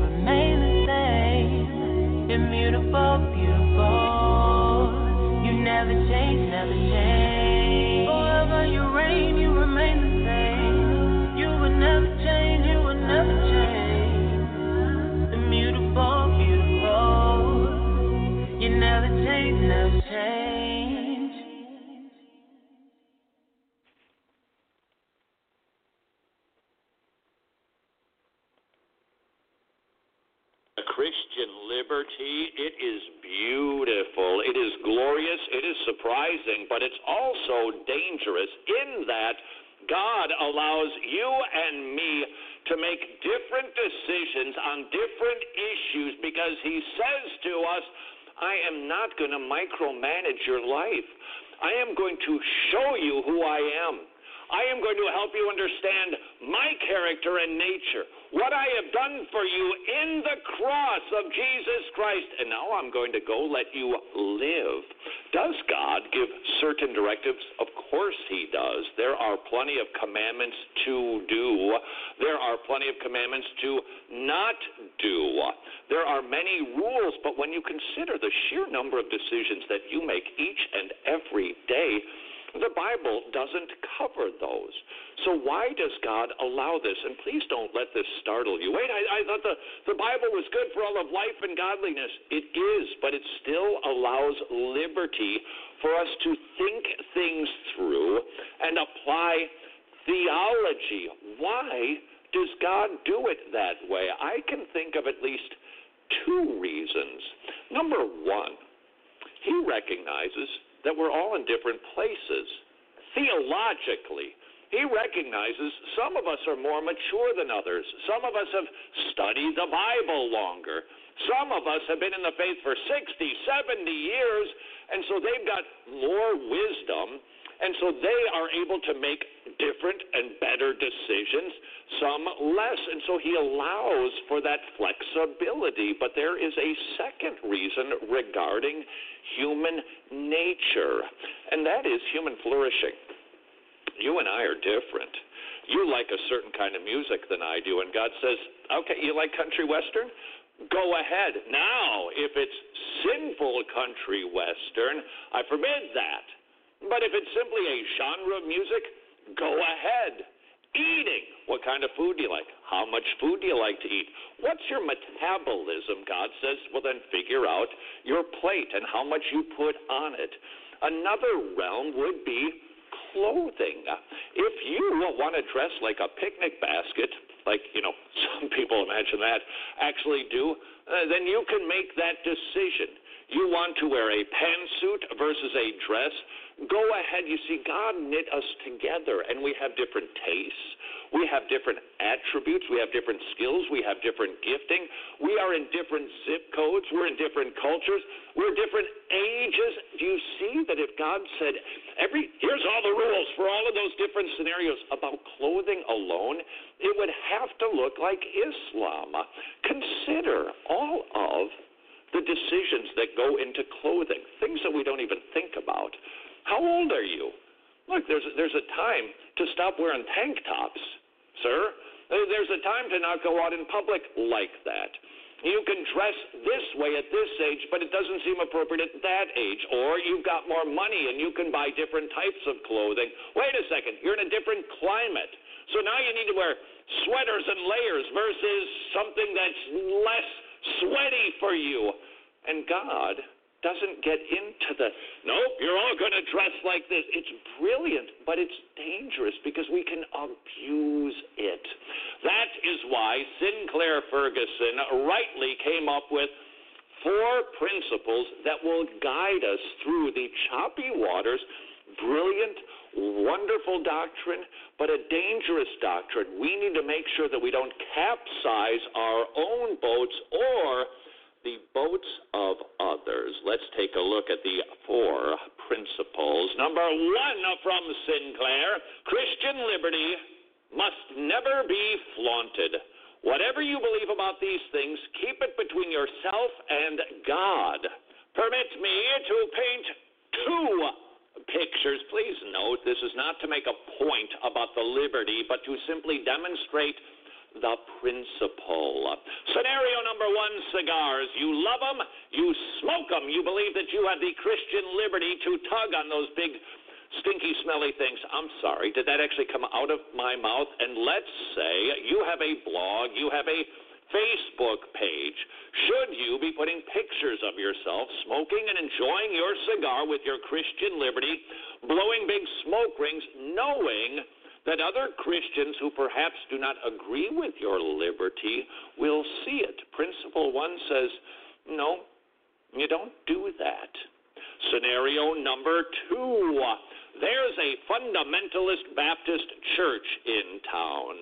Immutable, beautiful. You never change, never change. Forever you reign, you remain the same. You will never change, you will never change. Beautiful. You never change, never it is beautiful. It is glorious. It is surprising, but it's also dangerous in that God allows you and me to make different decisions on different issues because He says to us, I am not going to micromanage your life. I am going to show you who I am. I am going to help you understand my character and nature, what I have done for you in the cross of Jesus Christ. And now I'm going to go let you live. Does God give certain directives? Of course He does. There are plenty of commandments to do, there are plenty of commandments to not do. There are many rules, but when you consider the sheer number of decisions that you make each and every day, the Bible doesn't cover those. So why does God allow this? And please don't let this startle you. Wait, I, I thought the, the Bible was good for all of life and godliness. It is, but it still allows liberty for us to think things through and apply theology. Why does God do it that way? I can think of at least two reasons. Number one, He recognizes that we're all in different places theologically. he recognizes some of us are more mature than others. Some of us have studied the Bible longer. Some of us have been in the faith for 60, 70 years, and so they've got more wisdom, and so they are able to make different and better decisions, some less. And so he allows for that flexibility. But there is a second reason regarding human nature, and that is human flourishing you and I are different. You like a certain kind of music than I do, and God says, okay, you like country western? Go ahead. Now, if it's sinful country western, I forbid that. But if it's simply a genre of music, go ahead. Eating. What kind of food do you like? How much food do you like to eat? What's your metabolism? God says, well, then figure out your plate and how much you put on it. Another realm would be clothing. If you want to dress like a picnic basket, like you know some people imagine that actually do, uh, then you can make that decision. You want to wear a pantsuit versus a dress? Go ahead. You see, God knit us together, and we have different tastes. We have different attributes. We have different skills. We have different gifting. We are in different zip codes. We're in different cultures. We're different ages. Do you see that if God said, every here's all the rules for all of those different scenarios about clothing alone, it would have to look like Islam. Consider all of the decisions that go into clothing, things that we don't even think about. How old are you? Look, there's there's a time to stop wearing tank tops sir. Uh, there's a time to not go out in public like that. You can dress this way at this age, but it doesn't seem appropriate at that age. Or you've got more money and you can buy different types of clothing. Wait a second, you're in a different climate. So now you need to wear sweaters and layers versus something that's less sweaty for you. And God doesn't get into the nope, you're all going to dress like this. It's brilliant, but it's dangerous because we can abuse it. That is why Sinclair Ferguson rightly came up with four principles that will guide us through the choppy waters. Brilliant, wonderful doctrine, but a dangerous doctrine. We need to make sure that we don't capsize our own boats or the boats of others. Let's take a look at the four principles. Number one from Sinclair Christian liberty must never be flaunted. Whatever you believe about these things, keep it between yourself and God. Permit me to paint two pictures. Please note this is not to make a point about the liberty, but to simply demonstrate the principle. Scenario number one cigars. You love them, you smoke them, you believe that you have the Christian liberty to tug on those big, stinky, smelly things. I'm sorry, did that actually come out of my mouth? And let's say you have a blog, you have a Facebook page. Should you be putting pictures of yourself smoking and enjoying your cigar with your Christian liberty, blowing big smoke rings, knowing that other Christians who perhaps do not agree with your liberty will see it. Principle one says, no, you don't do that. Scenario number two there's a fundamentalist Baptist church in town.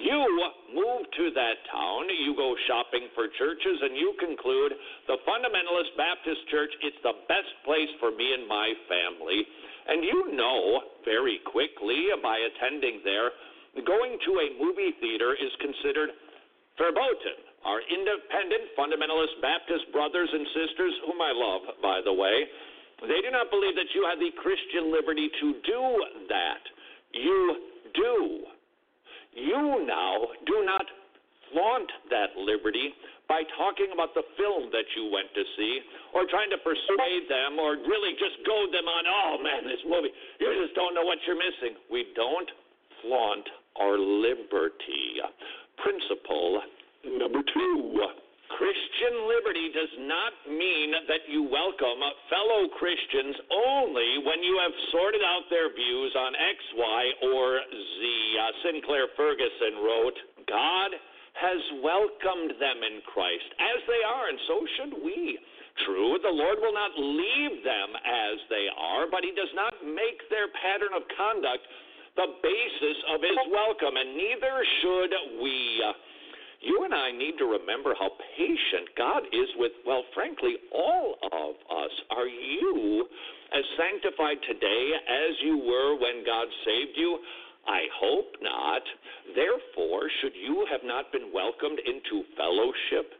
You move to that town, you go shopping for churches, and you conclude the fundamentalist Baptist church, it's the best place for me and my family. And you know very quickly by attending there, going to a movie theater is considered verboten. Our independent fundamentalist Baptist brothers and sisters, whom I love, by the way, they do not believe that you have the Christian liberty to do that. You do. You now do not flaunt that liberty by talking about the film that you went to see or trying to persuade them or really just goad them on, oh man, this movie, you just don't know what you're missing. We don't flaunt our liberty. Principle number two. Christian liberty does not mean that you welcome fellow Christians only when you have sorted out their views on X, Y, or Z. Uh, Sinclair Ferguson wrote, God has welcomed them in Christ as they are, and so should we. True, the Lord will not leave them as they are, but He does not make their pattern of conduct the basis of his welcome, and neither should we. You and I need to remember how patient God is with, well, frankly, all of us. Are you as sanctified today as you were when God saved you? I hope not. Therefore, should you have not been welcomed into fellowship,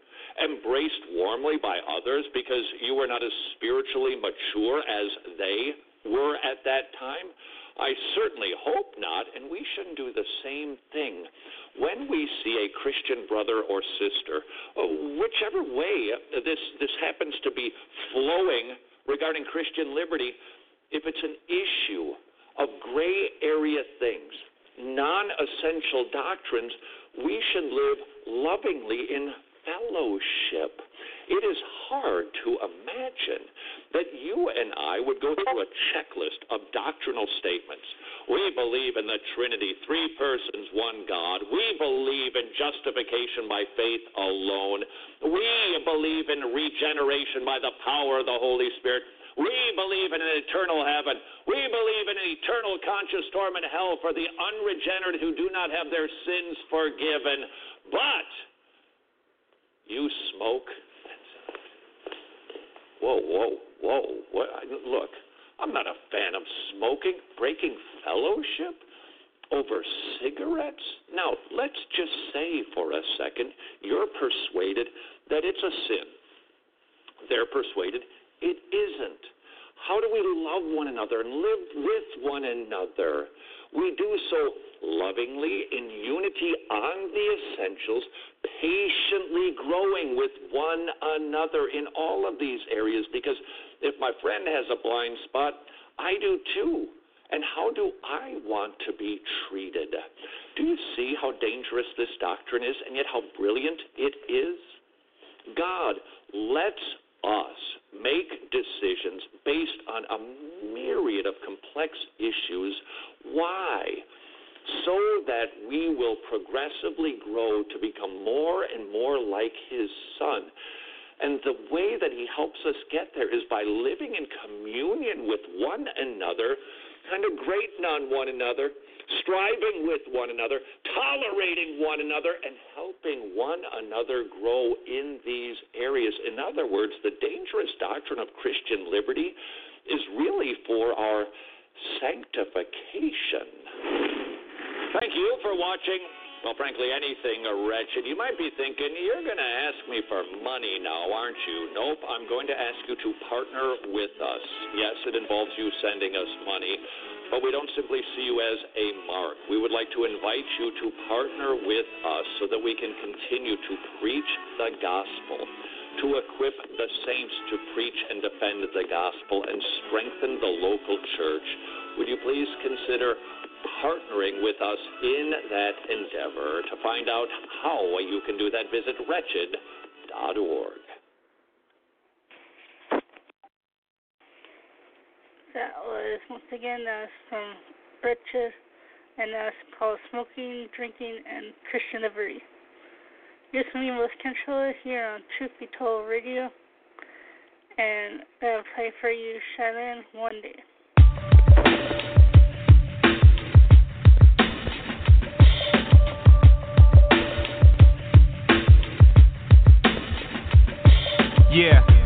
embraced warmly by others because you were not as spiritually mature as they were at that time? I certainly hope not, and we shouldn't do the same thing when we see a Christian brother or sister, oh, whichever way this this happens to be flowing regarding Christian liberty, if it's an issue of gray area things, non-essential doctrines, we should live lovingly in fellowship. It is hard to imagine that you and I would go through a checklist of doctrinal statements. We believe in the Trinity, three persons, one God. We believe in justification by faith alone. We believe in regeneration by the power of the Holy Spirit. We believe in an eternal heaven. We believe in an eternal conscious torment hell for the unregenerate who do not have their sins forgiven. But you smoke whoa, whoa, whoa. What? Look, I'm not a fan of smoking, breaking fellowship over cigarettes. Now, let's just say for a second you're persuaded that it's a sin. They're persuaded it isn't. How do we love one another and live with one another? We do so lovingly in unity on the essentials, patiently growing with one another in all of these areas. Because if my friend has a blind spot, I do too. And how do I want to be treated? Do you see how dangerous this doctrine is and yet how brilliant it is? God lets us make decisions based on a myriad of complex issues. Why? So that we will progressively grow to become more and more like His Son. And the way that He helps us get there is by living in communion with one another, kind of grating on one another, striving with one another, tolerating one another, and helping one another grow in these areas. In other words, the dangerous doctrine of Christian liberty is really for our sanctification. Thank you for watching. Well, frankly, anything wretched. You might be thinking, you're going to ask me for money now, aren't you? Nope, I'm going to ask you to partner with us. Yes, it involves you sending us money. But we don't simply see you as a mark. We would like to invite you to partner with us so that we can continue to preach the gospel, to equip the saints to preach and defend the gospel, and strengthen the local church. Would you please consider partnering with us in that endeavor? To find out how you can do that, visit wretched.org. that was once again uh, from Wretched and that's called Smoking, Drinking, and Christian Liberty. You're listening with Controller here on Truth Be Told Radio, and I'll play for you Shai Linne one day. Yeah.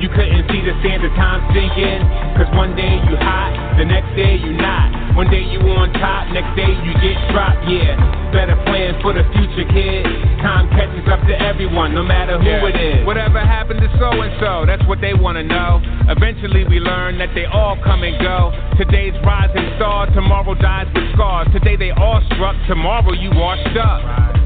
You couldn't see the sands of time sinking. Cause one day you hot, the next day you not. One day you on top, next day you get dropped, yeah. Better plan for the future, kid. Time catches up to everyone no matter who Yeah. it is. Whatever happened to so and so, that's what they wanna know. Eventually we learn that they all come and go. Today's rising star, tomorrow dies with scars. Today they all struck, tomorrow you washed up.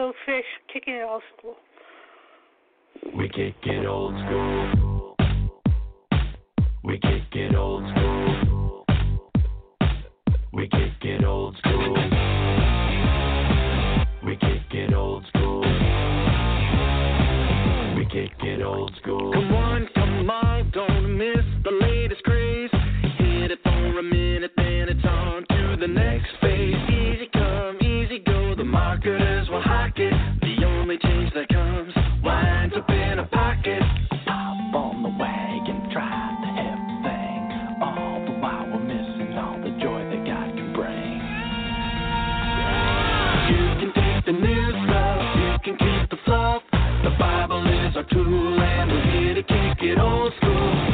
Go Fish kicking it old school. We kick it old school. We kick it old school. We kick it old school. We kick it old school. We kick it old school. Come on, come on, don't miss the latest craze. Hit it for a minute, then it's on to the next phase. It. The only change that comes winds up in a pocket. Hop on the wagon, try the everything. All the while we're missing all the joy that God can bring. You can take the new stuff, you can keep the fluff. The Bible is our tool, and we're here to kick it old school.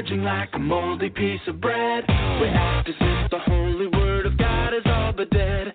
Emerging like a moldy piece of bread. We act as if the holy word of God is all but dead.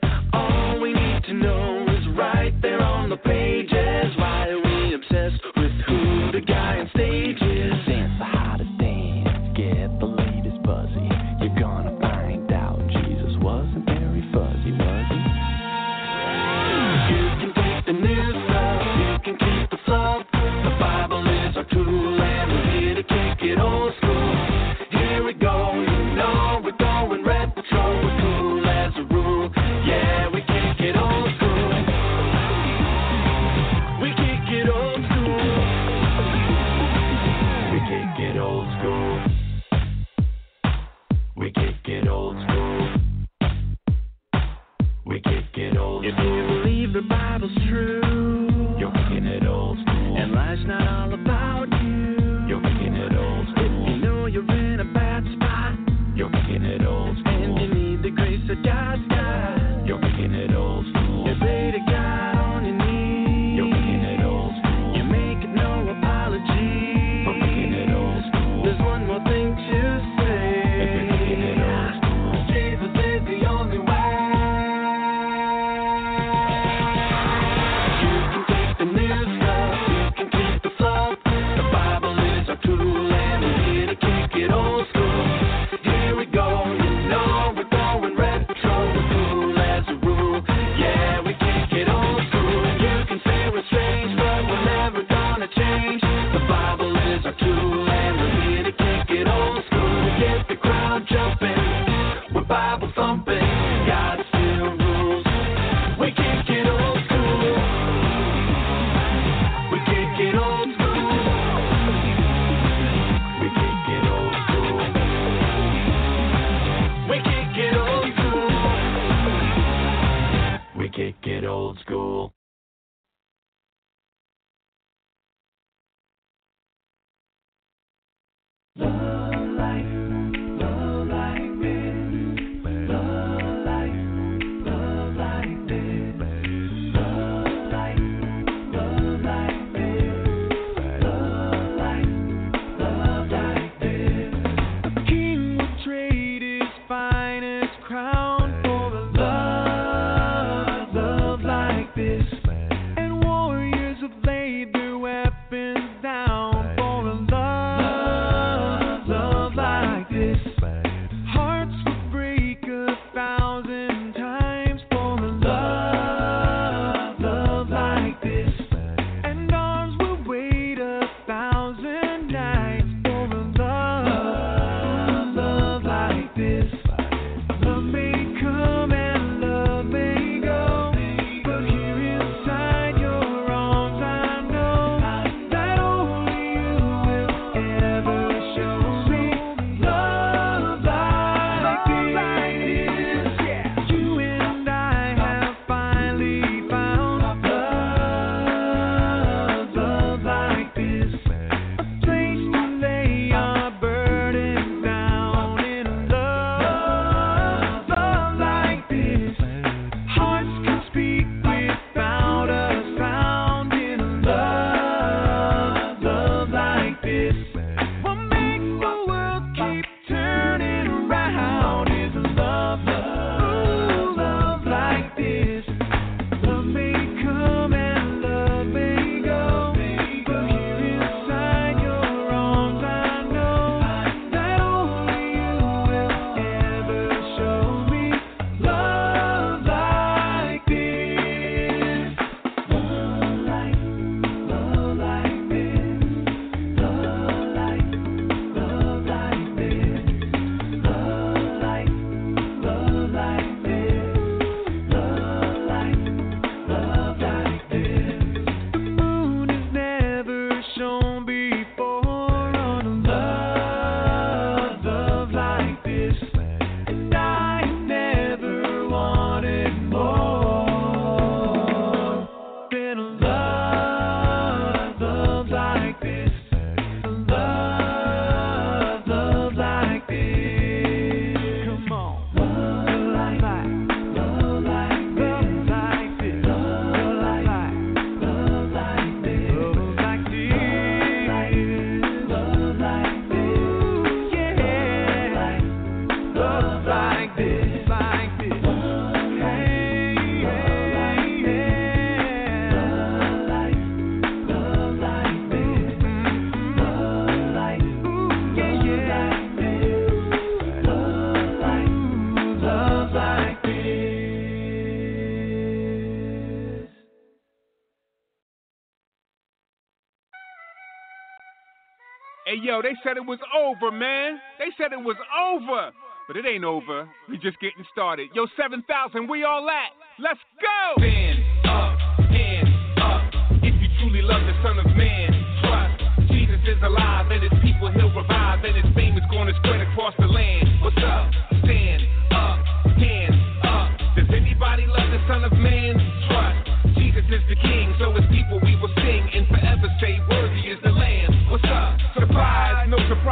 They said it was over, man. They said it was over. But it ain't over. We just getting started. Yo, 7,000, we all at. Let's go! Stand up, hands up. If you truly love the Son of Man, trust. Jesus is alive and his people he'll revive and his fame is going to spread across the land.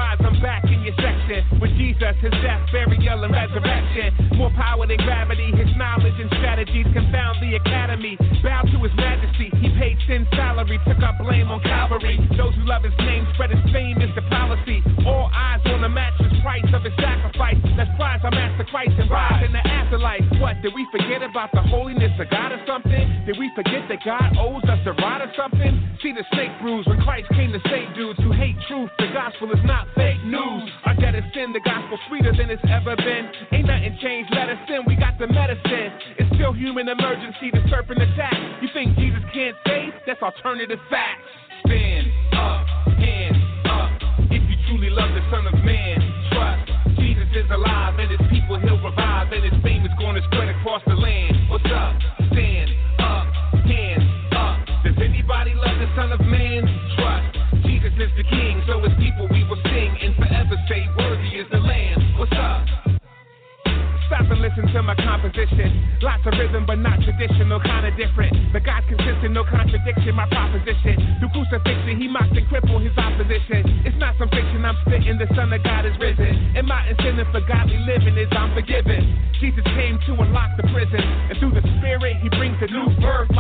Surprise, I'm back in your section with Jesus, his death, burial, and resurrection. More power than gravity, his knowledge and strategies confound the academy. Bow to his majesty, he paid sin salary, took up blame on Calvary. Those who love his name spread his fame is the policy. All eyes on the matchless price of his sacrifice. Let's prize our master Christ and rise in the afterlife. What, did we forget about the holiness of God or something? Did we forget that God owes us a ride or something? See the snake bruise when Christ came to save dudes gospel is not fake news. Our debt is sin, the gospel sweeter than it's ever been. Ain't nothing changed, let us in, we got the medicine. It's still human emergency, the serpent attack. You think Jesus can't save? That's alternative facts. Stand up, Stop and listen to my composition. Lots of rhythm, but not traditional, kinda different. But God's consistent, no contradiction, my proposition. Through crucifixion, he mocked and crippled his opposition. It's not some fiction I'm spitting, the Son of God is risen. And my incentive for godly living is I'm forgiven. Jesus came to unlock the prison, and through the Spirit, he brings a new birth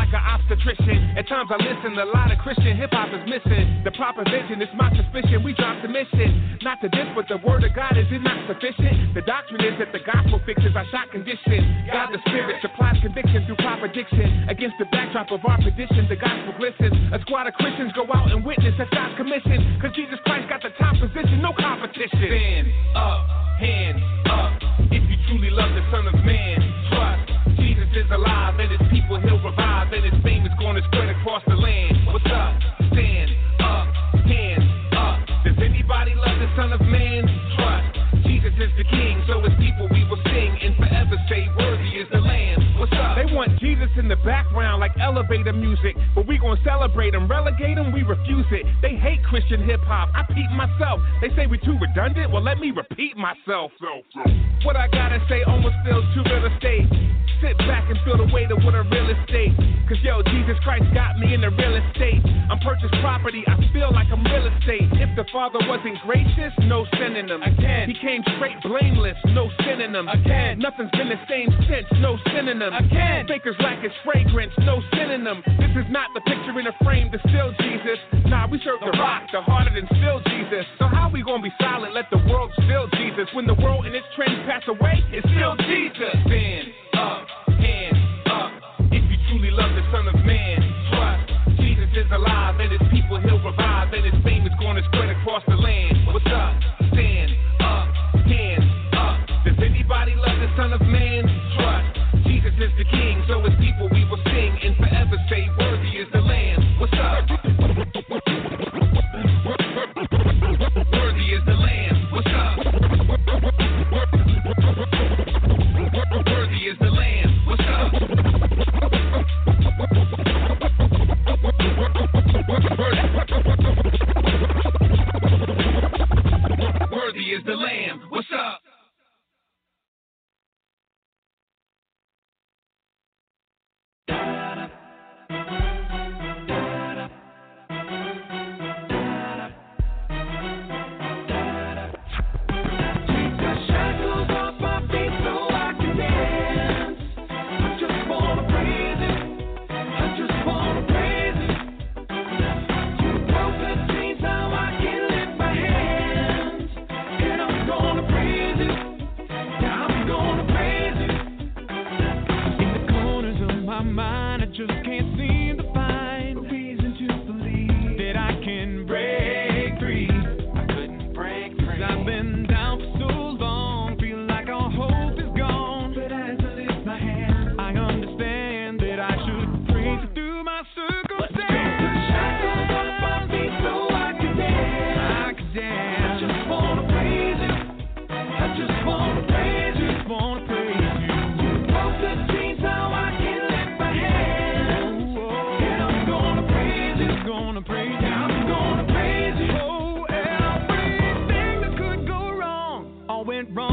obstetrician. At times I listen, a lot of Christian hip hop is missing. The proper vision is my suspicion, we dropped the mission. Not to this, but the word of God, is it not sufficient? The doctrine is that the gospel fixes our shot condition. God the Spirit supplies conviction through proper diction. Against the backdrop of our tradition, the gospel glistens. A squad of Christians go out and witness that's God's commission. Cause Jesus Christ got the top position, no competition. Stand up, hands up. If you truly love the Son of Man, trust. Jesus is alive the King, Jesus in the background like elevator music, but we gonna celebrate him, relegate him, we refuse it. They hate Christian hip hop. I peep myself. They say we too redundant. Well, let me repeat myself. What I gotta say almost feels too real estate. Sit back and feel the weight of what a real estate. Cause yo, Jesus Christ got me in the real estate. I'm purchased property, I feel like I'm real estate. If the Father wasn't gracious, no synonym. Again, he came straight blameless, no synonym. Again, nothing's been the same since, no synonym. Again, fakers lack its fragrance, no synonym. This is not the picture in a frame to still Jesus. Nah, we serve the rock, the harder than still Jesus. So how we gonna be silent? Let the world still Jesus. When the world and its trends pass away, it's still Jesus. Stand up, hands up. If you truly love the Son of Man, trust. Jesus is alive and his people he'll revive went wrong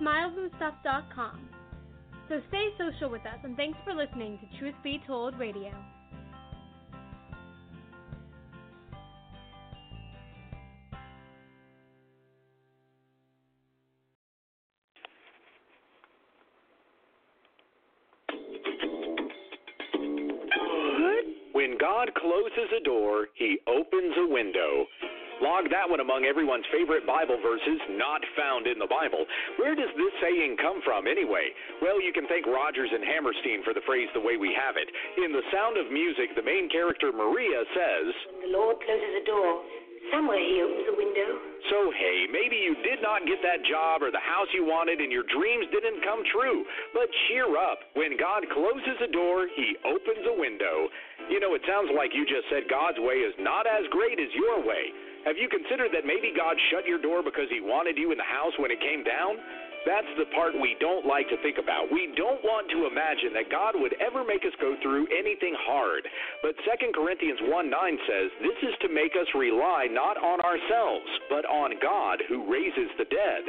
Smilesandstuff.com. So stay social with us and thanks for listening to Truth Be Told Radio. That one among everyone's favorite Bible verses not found in the Bible. Where does this saying come from, anyway? Well, you can thank Rodgers and Hammerstein for the phrase the way we have it. In The Sound of Music, the main character Maria says, When the Lord closes a door, somewhere he opens a window. So, hey, maybe you did not get that job or the house you wanted and your dreams didn't come true. But cheer up. When God closes a door, he opens a window. You know, it sounds like you just said God's way is not as great as your way. Have you considered that maybe God shut your door because he wanted you in the house when it came down? That's the part we don't like to think about. We don't want to imagine that God would ever make us go through anything hard. But 2 Corinthians 1 9 says, This is to make us rely not on ourselves, but on God who raises the dead.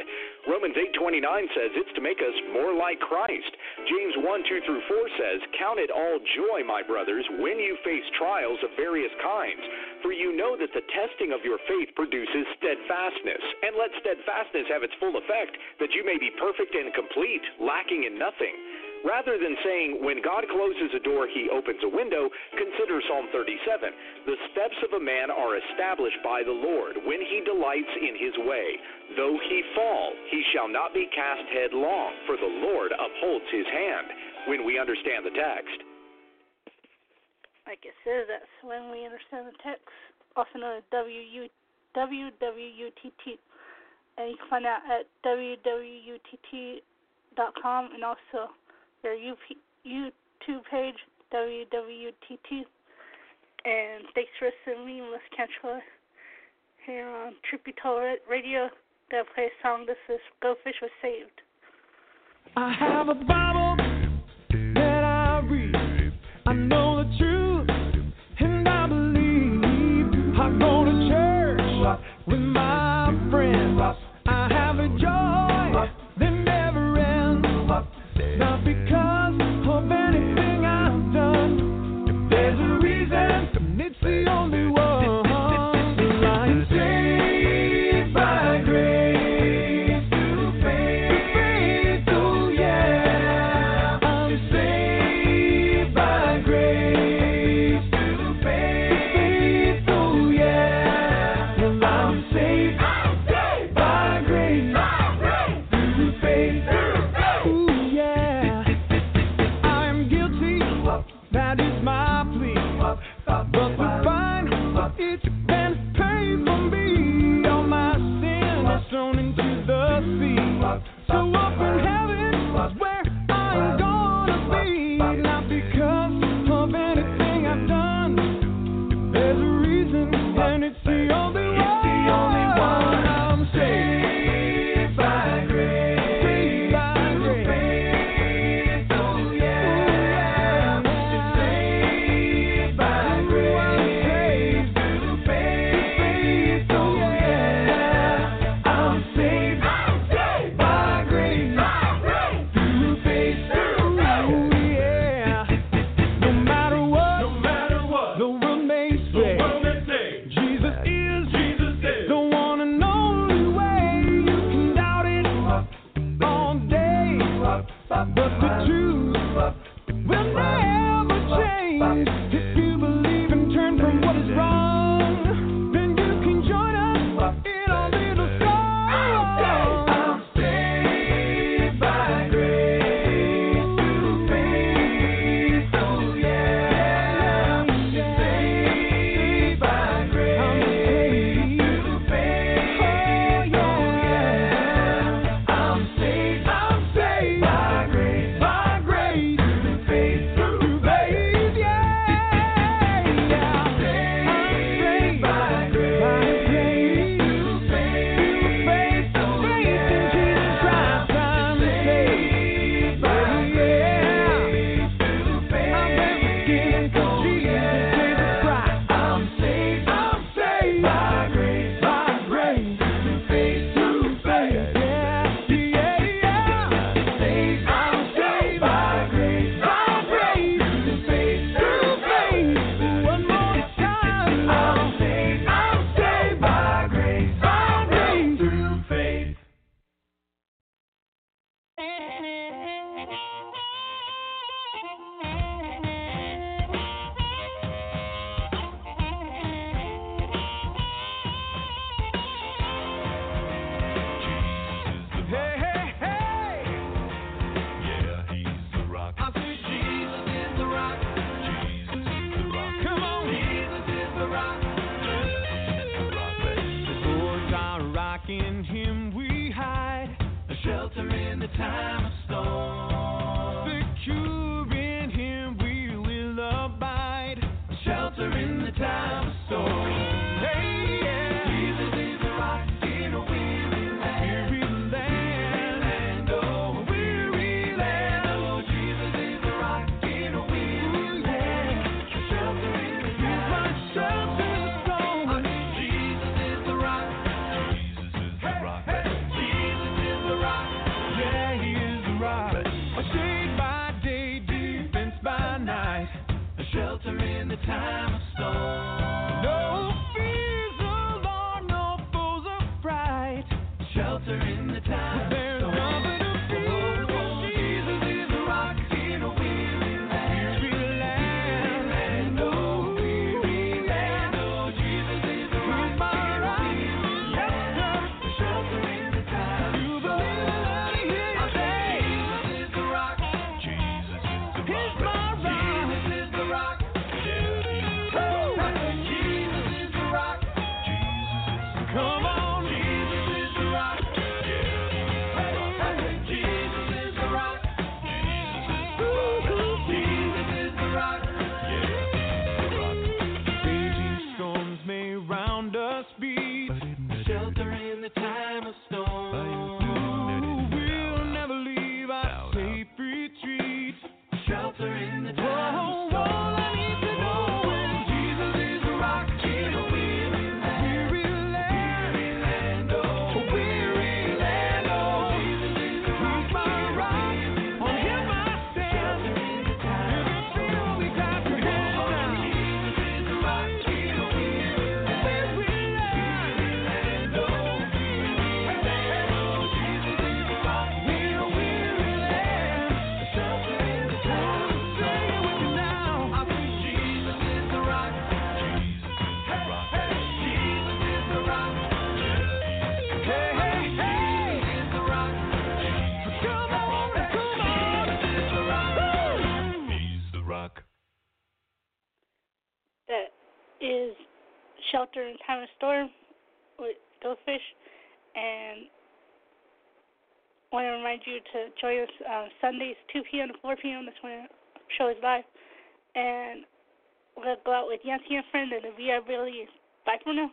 Romans eight twenty nine says, It's to make us more like Christ. James 1 2 through 4 says, Count it all joy, my brothers, when you face trials of various kinds for you know that the testing of your faith produces steadfastness. And let steadfastness have its full effect, that you may be perfect and complete, lacking in nothing. Rather than saying, when God closes a door, he opens a window, consider Psalm 37. The steps of a man are established by the Lord when he delights in his way. Though he fall, he shall not be cast headlong, for the Lord upholds his hand. When we understand the text, like it says, that's when we understand the text, also known as WU, WWUTT. And you can find out at WWUTT.com and also their YouTube page, WWUTT. And thanks for listening. Let's catch up here on Trippy Toilet Radio. They'll play a song. This is Go Fish Was Saved. I have a bottle. with my God. So to join us uh, Sundays, 2 p.m. to 4 p.m. That's when the show is live. And we're going to go out with Yancy and friend, and we are really bye for now.